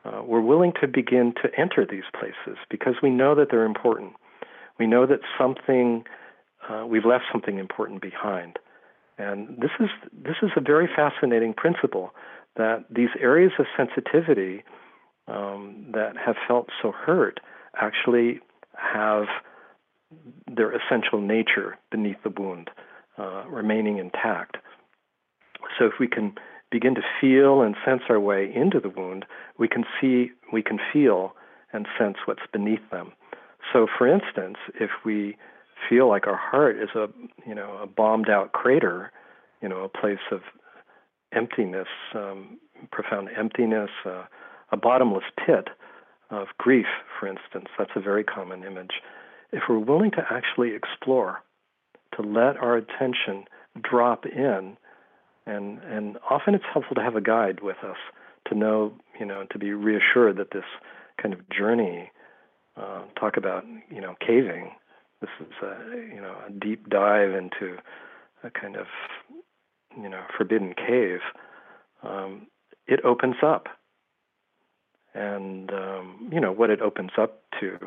uh, we're willing to begin to enter these places because we know that they're important. We know that something, uh, we've left something important behind. And this is, this is a very fascinating principle that these areas of sensitivity um, that have felt so hurt actually have their essential nature beneath the wound uh, remaining intact. So if we can begin to feel and sense our way into the wound, we can see, we can feel and sense what's beneath them. So, for instance, if we feel like our heart is a you know a bombed out crater, you know, a place of emptiness, um, profound emptiness, uh, a bottomless pit of grief, for instance. That's a very common image. If we're willing to actually explore, to let our attention drop in, and and often it's helpful to have a guide with us to know, you know, to be reassured that this kind of journey uh, talk about you know caving. This is a you know a deep dive into a kind of you know forbidden cave. Um, it opens up, and um, you know what it opens up to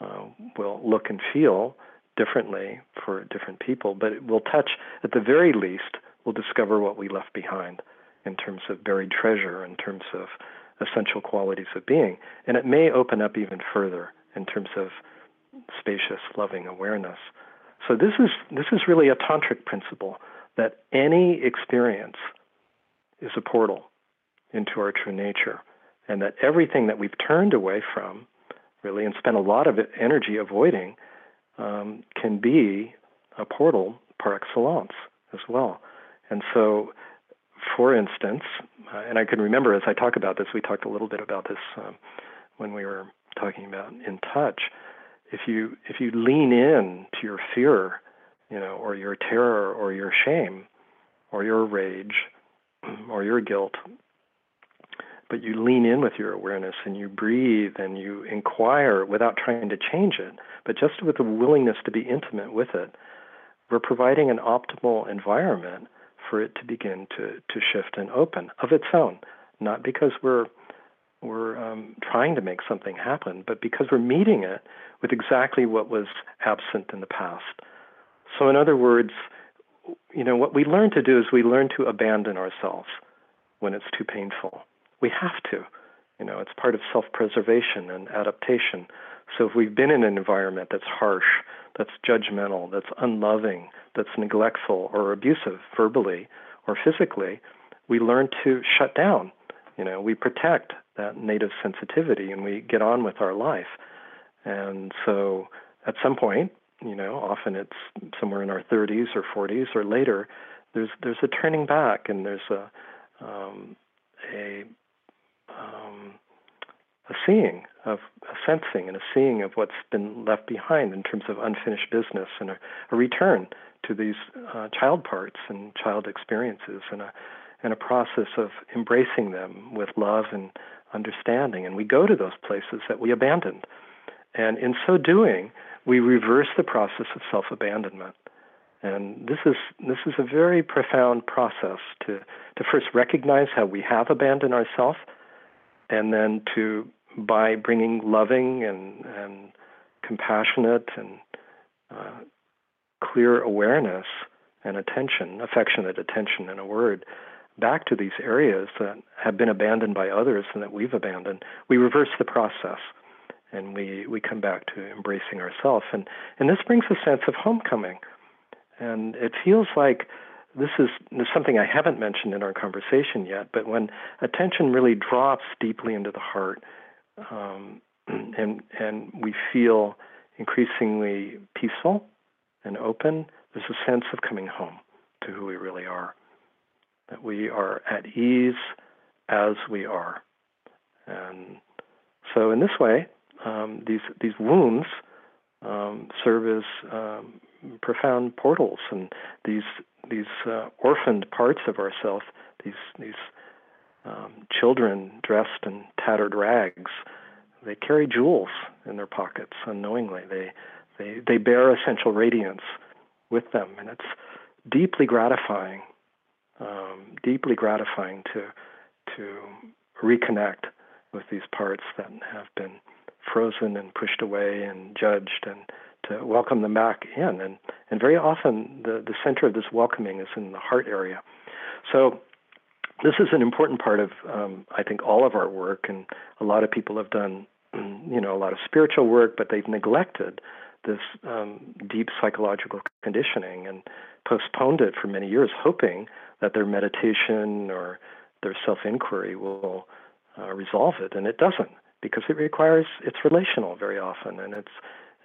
uh, will look and feel differently for different people, but it will touch at the very least. We'll discover what we left behind in terms of buried treasure, in terms of essential qualities of being. And it may open up even further in terms of spacious, loving awareness. So this is this is really a tantric principle that any experience is a portal into our true nature, and that everything that we've turned away from, really, and spent a lot of energy avoiding, um, can be a portal par excellence as well. And so for instance, uh, and I can remember as I talk about this, we talked a little bit about this um, when we were talking about in touch. If you if you lean in to your fear, you know, or your terror, or your shame, or your rage, or your guilt, but you lean in with your awareness and you breathe and you inquire without trying to change it, but just with a willingness to be intimate with it, we're providing an optimal environment for it to begin to, to shift and open of its own, not because we're we're um, trying to make something happen, but because we're meeting it with exactly what was absent in the past. So, in other words, you know, what we learn to do is we learn to abandon ourselves when it's too painful. We have to. You know, it's part of self preservation and adaptation. So if we've been in an environment that's harsh, that's judgmental, that's unloving, that's neglectful or abusive verbally or physically, we learn to shut down. You know, we protect that native sensitivity and we get on with our life. And so at some point, you know, often it's somewhere in our 30s or 40s or later, there's there's a turning back and there's a um, a a seeing of a sensing and a seeing of what's been left behind in terms of unfinished business and a, a return to these uh, child parts and child experiences and a and a process of embracing them with love and understanding. And we go to those places that we abandoned. And in so doing, we reverse the process of self abandonment. And this is this is a very profound process to to first recognize how we have abandoned ourselves, and then to by bringing loving and and compassionate and uh, clear awareness and attention, affectionate attention in a word, back to these areas that have been abandoned by others and that we've abandoned, we reverse the process and we, we come back to embracing ourselves. And, and this brings a sense of homecoming. And it feels like this is, something I haven't mentioned in our conversation yet, but when attention really drops deeply into the heart um, and, and we feel increasingly peaceful and open, there's a sense of coming home to who we really are. That we are at ease as we are. And so, in this way, um, these these wounds um, serve as um, profound portals, and these these uh, orphaned parts of ourselves, these these um, children dressed in tattered rags, they carry jewels in their pockets unknowingly. They they they bear essential radiance with them, and it's deeply gratifying, um, deeply gratifying to to reconnect with these parts that have been frozen and pushed away and judged and to welcome them back in. And, and very often the, the center of this welcoming is in the heart area. So this is an important part of, um, I think, all of our work. And a lot of people have done, you know, a lot of spiritual work, but they've neglected this um, deep psychological conditioning and postponed it for many years, hoping that their meditation or their self inquiry will uh, resolve it. And it doesn't because it requires it's relational very often and it's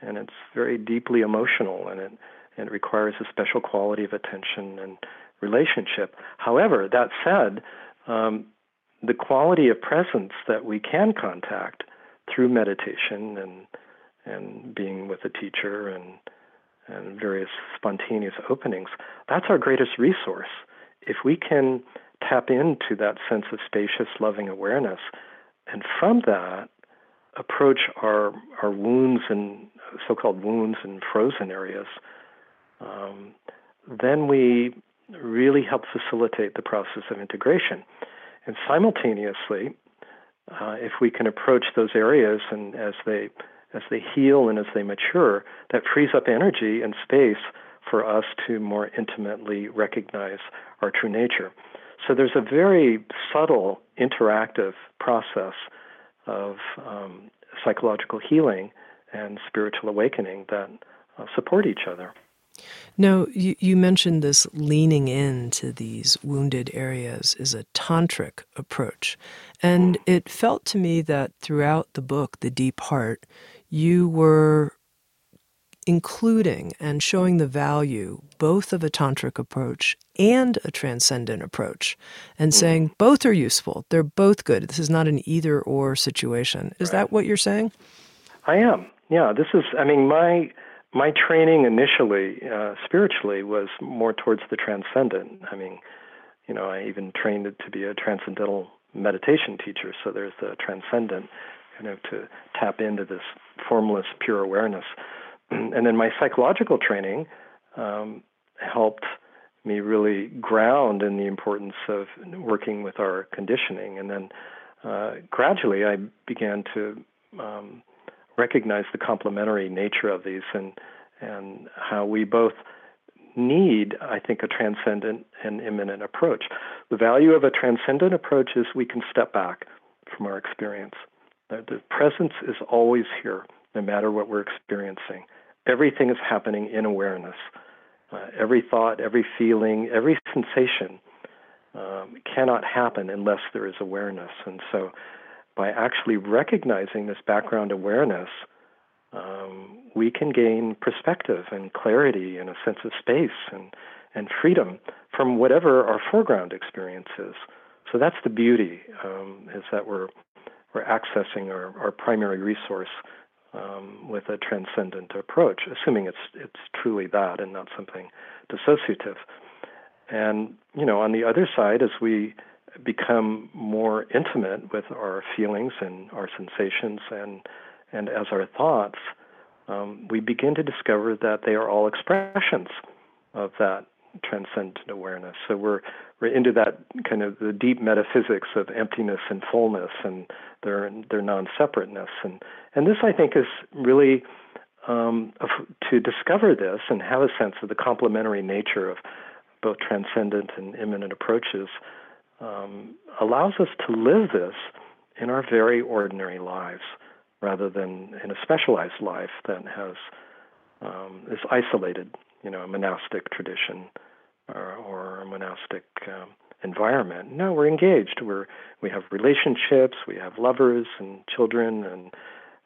and it's very deeply emotional and it and it requires a special quality of attention and relationship. However, that said, um, the quality of presence that we can contact through meditation and and being with a teacher and and various spontaneous openings, that's our greatest resource. If we can tap into that sense of spacious, loving awareness and from that approach our our wounds and so-called wounds and frozen areas, um, then we really help facilitate the process of integration. And simultaneously, uh, if we can approach those areas and as they as they heal and as they mature, that frees up energy and space for us to more intimately recognize our true nature. So there's a very subtle interactive process of um, psychological healing and spiritual awakening that uh, support each other. Now, you, you mentioned this leaning into these wounded areas is a tantric approach. And it felt to me that throughout the book, The Deep Heart, you were including and showing the value both of a tantric approach and a transcendent approach and mm-hmm. saying both are useful they're both good this is not an either or situation is right. that what you're saying i am yeah this is i mean my my training initially uh, spiritually was more towards the transcendent i mean you know i even trained to be a transcendental meditation teacher, so there's the transcendent, you know, to tap into this formless, pure awareness. and then my psychological training um, helped me really ground in the importance of working with our conditioning. And then uh, gradually I began to um, recognize the complementary nature of these and and how we both need, I think, a transcendent and immanent approach. The value of a transcendent approach is we can step back from our experience. The presence is always here, no matter what we're experiencing. Everything is happening in awareness. Uh, every thought, every feeling, every sensation um, cannot happen unless there is awareness. And so, by actually recognizing this background awareness, um, we can gain perspective and clarity and a sense of space and, and freedom from whatever our foreground experience is. So that's the beauty, um, is that we're, we're accessing our, our primary resource um, with a transcendent approach, assuming it's, it's truly that and not something dissociative. And, you know, on the other side, as we become more intimate with our feelings and our sensations and and as our thoughts, um, we begin to discover that they are all expressions of that transcendent awareness. So we're we're into that kind of the deep metaphysics of emptiness and fullness and their their non-separateness. And and this I think is really um, to discover this and have a sense of the complementary nature of both transcendent and immanent approaches um, allows us to live this in our very ordinary lives rather than in a specialized life that has um, is isolated, you know, a monastic tradition or, or a monastic um, environment. No, we're engaged. We're we have relationships. We have lovers and children and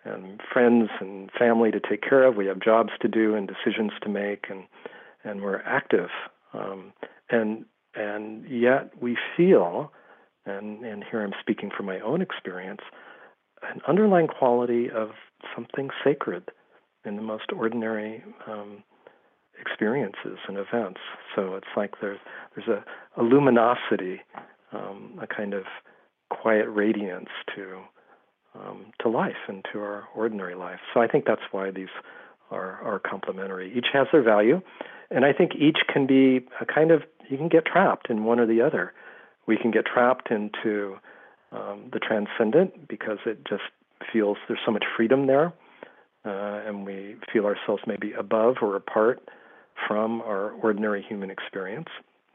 and friends and family to take care of. We have jobs to do and decisions to make, and and we're active. Um, and and yet we feel, and and here I'm speaking from my own experience, an underlying quality of something sacred in the most ordinary um, experiences and events. So it's like there's there's a, a luminosity, um, a kind of quiet radiance to um, to life and to our ordinary life. So I think that's why these are are complementary. Each has their value, and I think each can be a kind of you can get trapped in one or the other. We can get trapped into um, the transcendent because it just feels there's so much freedom there, uh, and we feel ourselves maybe above or apart from our ordinary human experience.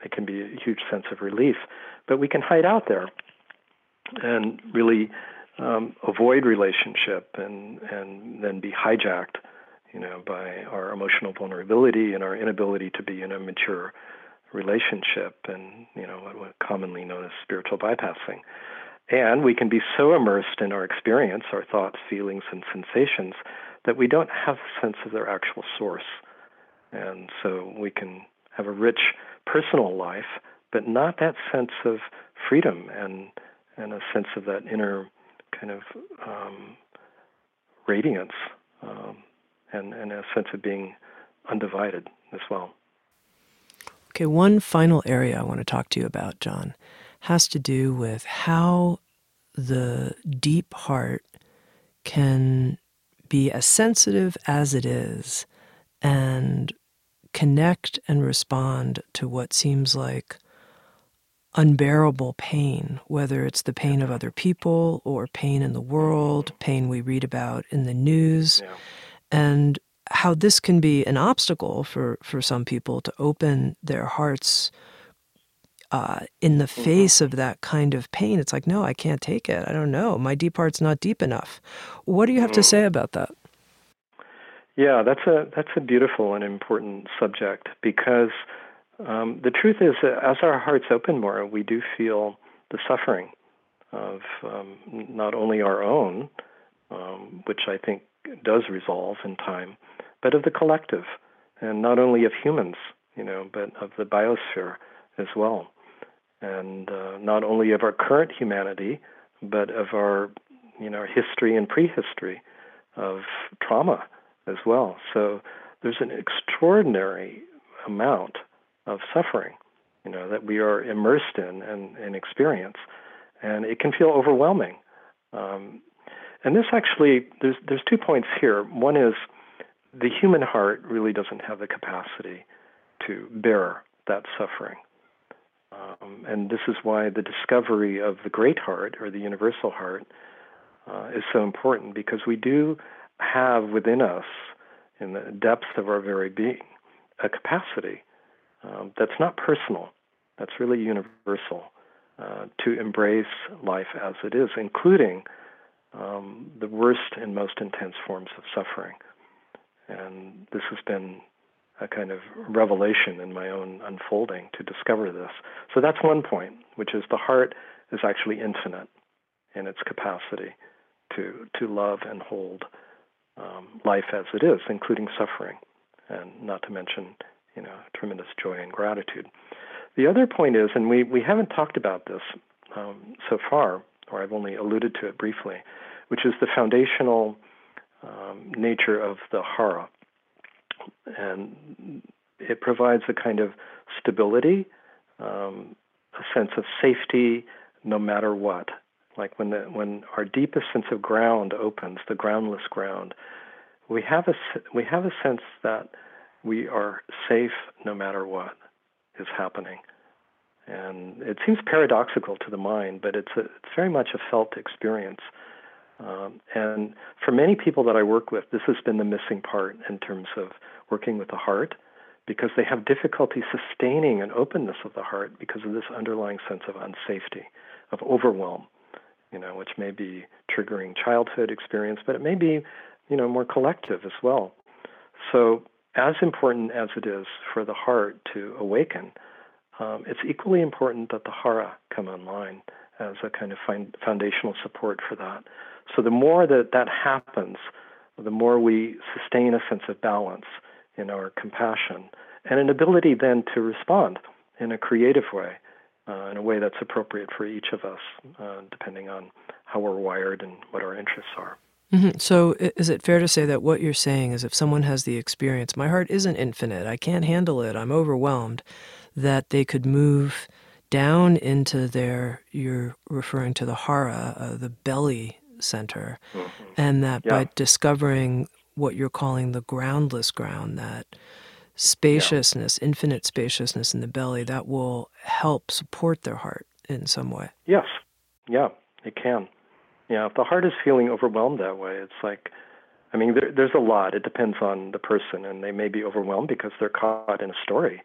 It can be a huge sense of relief, but we can hide out there and really um, avoid relationship and and then be hijacked, you know, by our emotional vulnerability and our inability to be in a mature relationship and you know what, commonly known as spiritual bypassing. And we can be so immersed in our experience, our thoughts, feelings, and sensations, that we don't have a sense of their actual source. And so we can have a rich personal life, but not that sense of freedom and and a sense of that inner kind of um, radiance um, and, and a sense of being undivided as well. Okay, one final area I want to talk to you about, John, has to do with how the deep heart can be as sensitive as it is and connect and respond to what seems like unbearable pain, whether it's the pain of other people or pain in the world, pain we read about in the news, yeah. and how this can be an obstacle for, for some people to open their hearts uh, in the mm-hmm. face of that kind of pain. It's like, no, I can't take it. I don't know. My deep heart's not deep enough. What do you have mm-hmm. to say about that? Yeah, that's a that's a beautiful and important subject because um, the truth is that as our hearts open more, we do feel the suffering of um, not only our own, um, which I think does resolve in time, but of the collective, and not only of humans, you know, but of the biosphere as well and uh, not only of our current humanity, but of our, you know, history and prehistory of trauma as well. So there's an extraordinary amount of suffering, you know, that we are immersed in and, and experience. and it can feel overwhelming. Um, and this actually, there's there's two points here. One is the human heart really doesn't have the capacity to bear that suffering. Um, and this is why the discovery of the great heart or the universal heart uh, is so important because we do have within us, in the depths of our very being, a capacity um, that's not personal, that's really universal, uh, to embrace life as it is, including um, the worst and most intense forms of suffering. And this has been a kind of revelation in my own unfolding to discover this. So that's one point, which is the heart is actually infinite in its capacity to to love and hold um, life as it is, including suffering, and not to mention you know tremendous joy and gratitude. The other point is, and we we haven't talked about this um, so far, or I've only alluded to it briefly, which is the foundational um, nature of the hara and it provides a kind of stability, um, a sense of safety, no matter what. Like when the when our deepest sense of ground opens, the groundless ground, we have a we have a sense that we are safe no matter what is happening. And it seems paradoxical to the mind, but it's a, it's very much a felt experience. Um, and for many people that I work with, this has been the missing part in terms of working with the heart because they have difficulty sustaining an openness of the heart because of this underlying sense of unsafety, of overwhelm, you know, which may be triggering childhood experience, but it may be, you know, more collective as well. So, as important as it is for the heart to awaken, um, it's equally important that the hara come online as a kind of foundational support for that. So, the more that that happens, the more we sustain a sense of balance in our compassion, and an ability then to respond in a creative way, uh, in a way that's appropriate for each of us, uh, depending on how we're wired and what our interests are. Mm-hmm. So, is it fair to say that what you're saying is if someone has the experience, my heart isn't infinite, I can't handle it, I'm overwhelmed, that they could move down into their, you're referring to the hara, uh, the belly center, mm-hmm. and that yeah. by discovering what you're calling the groundless ground, that spaciousness, yeah. infinite spaciousness in the belly, that will help support their heart in some way. Yes. Yeah, it can. Yeah, if the heart is feeling overwhelmed that way, it's like, I mean, there, there's a lot. It depends on the person, and they may be overwhelmed because they're caught in a story,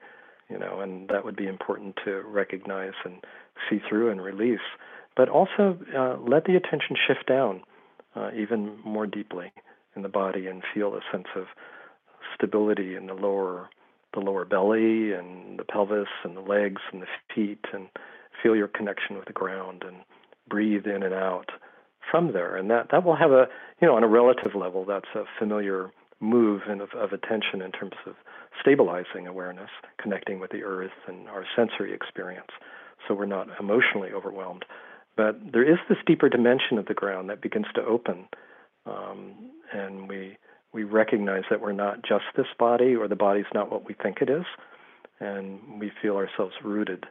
you know, and that would be important to recognize and see through and release. But also uh, let the attention shift down uh, even more deeply in the body and feel a sense of stability in the lower the lower belly and the pelvis and the legs and the feet and feel your connection with the ground and breathe in and out from there. And that that will have a you know on a relative level that's a familiar move of, of attention in terms of stabilizing awareness connecting with the earth and our sensory experience. So we're not emotionally overwhelmed but there is this deeper dimension of the ground that begins to open um, and we we recognize that we're not just this body, or the body's not what we think it is, and we feel ourselves rooted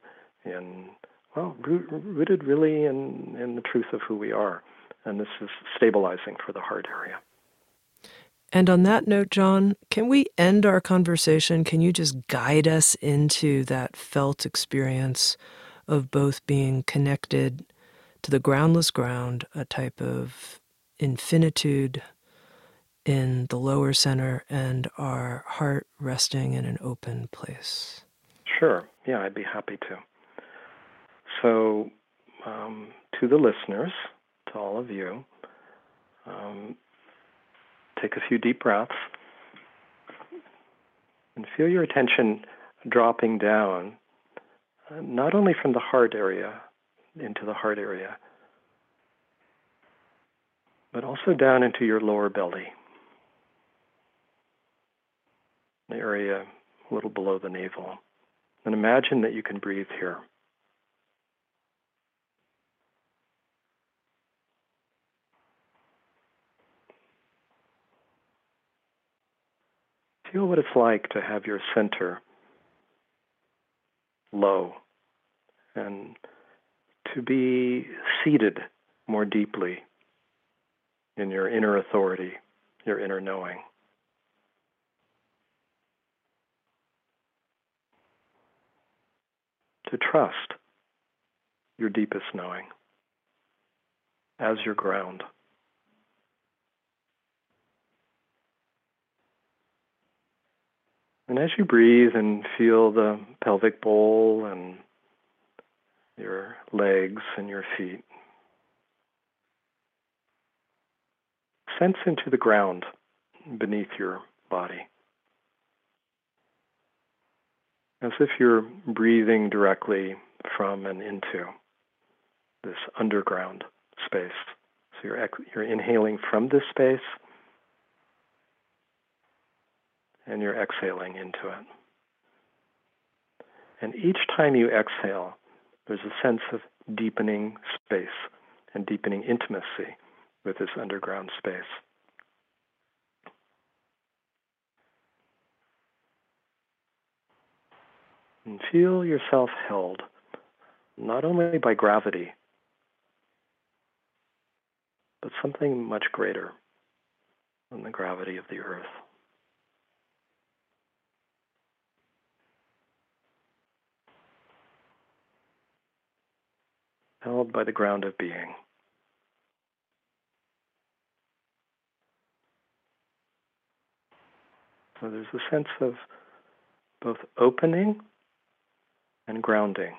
in well, root, rooted really in in the truth of who we are, and this is stabilizing for the heart area. And on that note, John, can we end our conversation? Can you just guide us into that felt experience of both being connected to the groundless ground, a type of infinitude in the lower center and our heart resting in an open place? Sure. Yeah, I'd be happy to. So, um, to the listeners, to all of you, um, take a few deep breaths and feel your attention dropping down, uh, not only from the heart area into the heart area, but also down into your lower belly, the area a little below the navel. And imagine that you can breathe here. Feel what it's like to have your center low and to be seated more deeply in your inner authority, your inner knowing. To trust your deepest knowing as your ground. And as you breathe and feel the pelvic bowl and your legs and your feet, sense into the ground beneath your body. As if you're breathing directly from and into this underground space. So you're, you're inhaling from this space and you're exhaling into it. And each time you exhale, there's a sense of deepening space and deepening intimacy with this underground space. And feel yourself held not only by gravity, but something much greater than the gravity of the earth. Held by the ground of being. So there's a sense of both opening and grounding.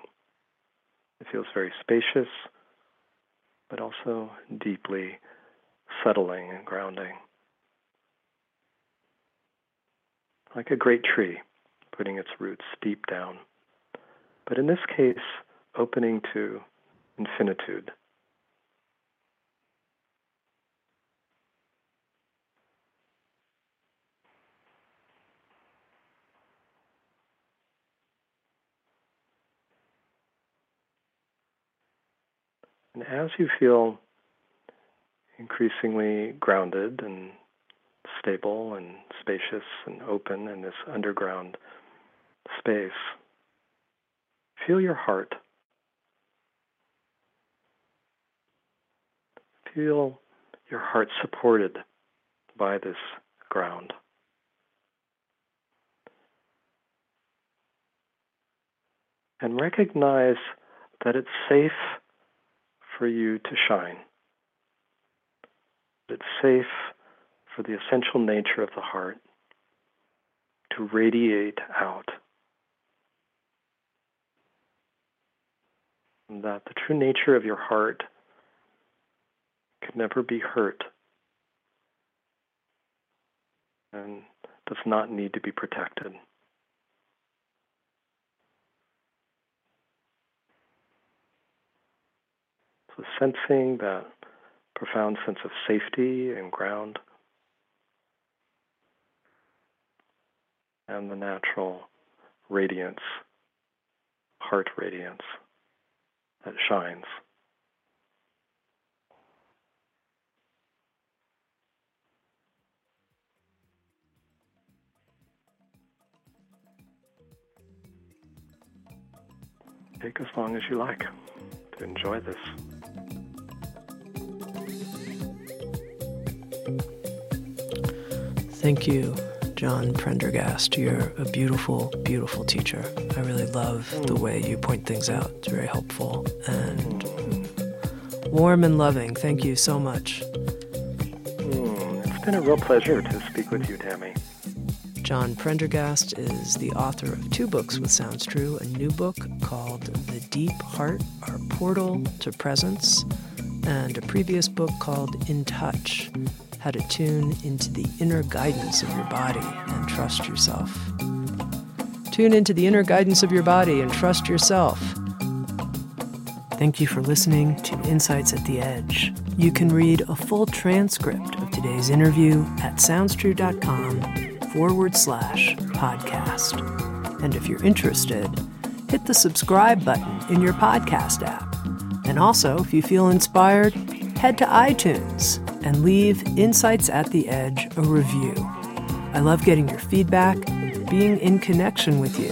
It feels very spacious, but also deeply settling and grounding. Like a great tree putting its roots deep down, but in this case, opening to infinitude. And as you feel increasingly grounded and stable and spacious and open in this underground space, feel your heart. Feel your heart supported by this ground. And recognize that it's safe for you to shine. It's safe for the essential nature of the heart to radiate out. And that the true nature of your heart can never be hurt and does not need to be protected. So sensing that profound sense of safety and ground and the natural radiance, heart radiance that shines. Take as long as you like to enjoy this. Thank you, John Prendergast. You're a beautiful, beautiful teacher. I really love the way you point things out. It's very helpful and warm and loving. Thank you so much. Mm, it's been a real pleasure to speak with you, Tami. John Prendergast is the author of two books with Sounds True a new book called The Deep Heart Our Portal to Presence, and a previous book called In Touch how to tune into the inner guidance of your body and trust yourself. Tune into the inner guidance of your body and trust yourself. Thank you for listening to Insights at the Edge. You can read a full transcript of today's interview at soundstrue.com forward slash podcast. And if you're interested, hit the subscribe button in your podcast app. And also, if you feel inspired, head to iTunes and leave Insights at the Edge a review. I love getting your feedback, being in connection with you,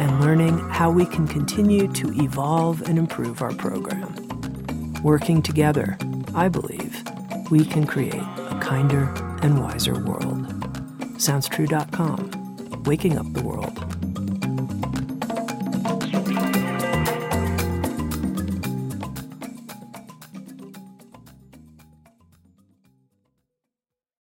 and learning how we can continue to evolve and improve our program. Working together, I believe, we can create a kinder and wiser world. SoundsTrue.com, waking up the world.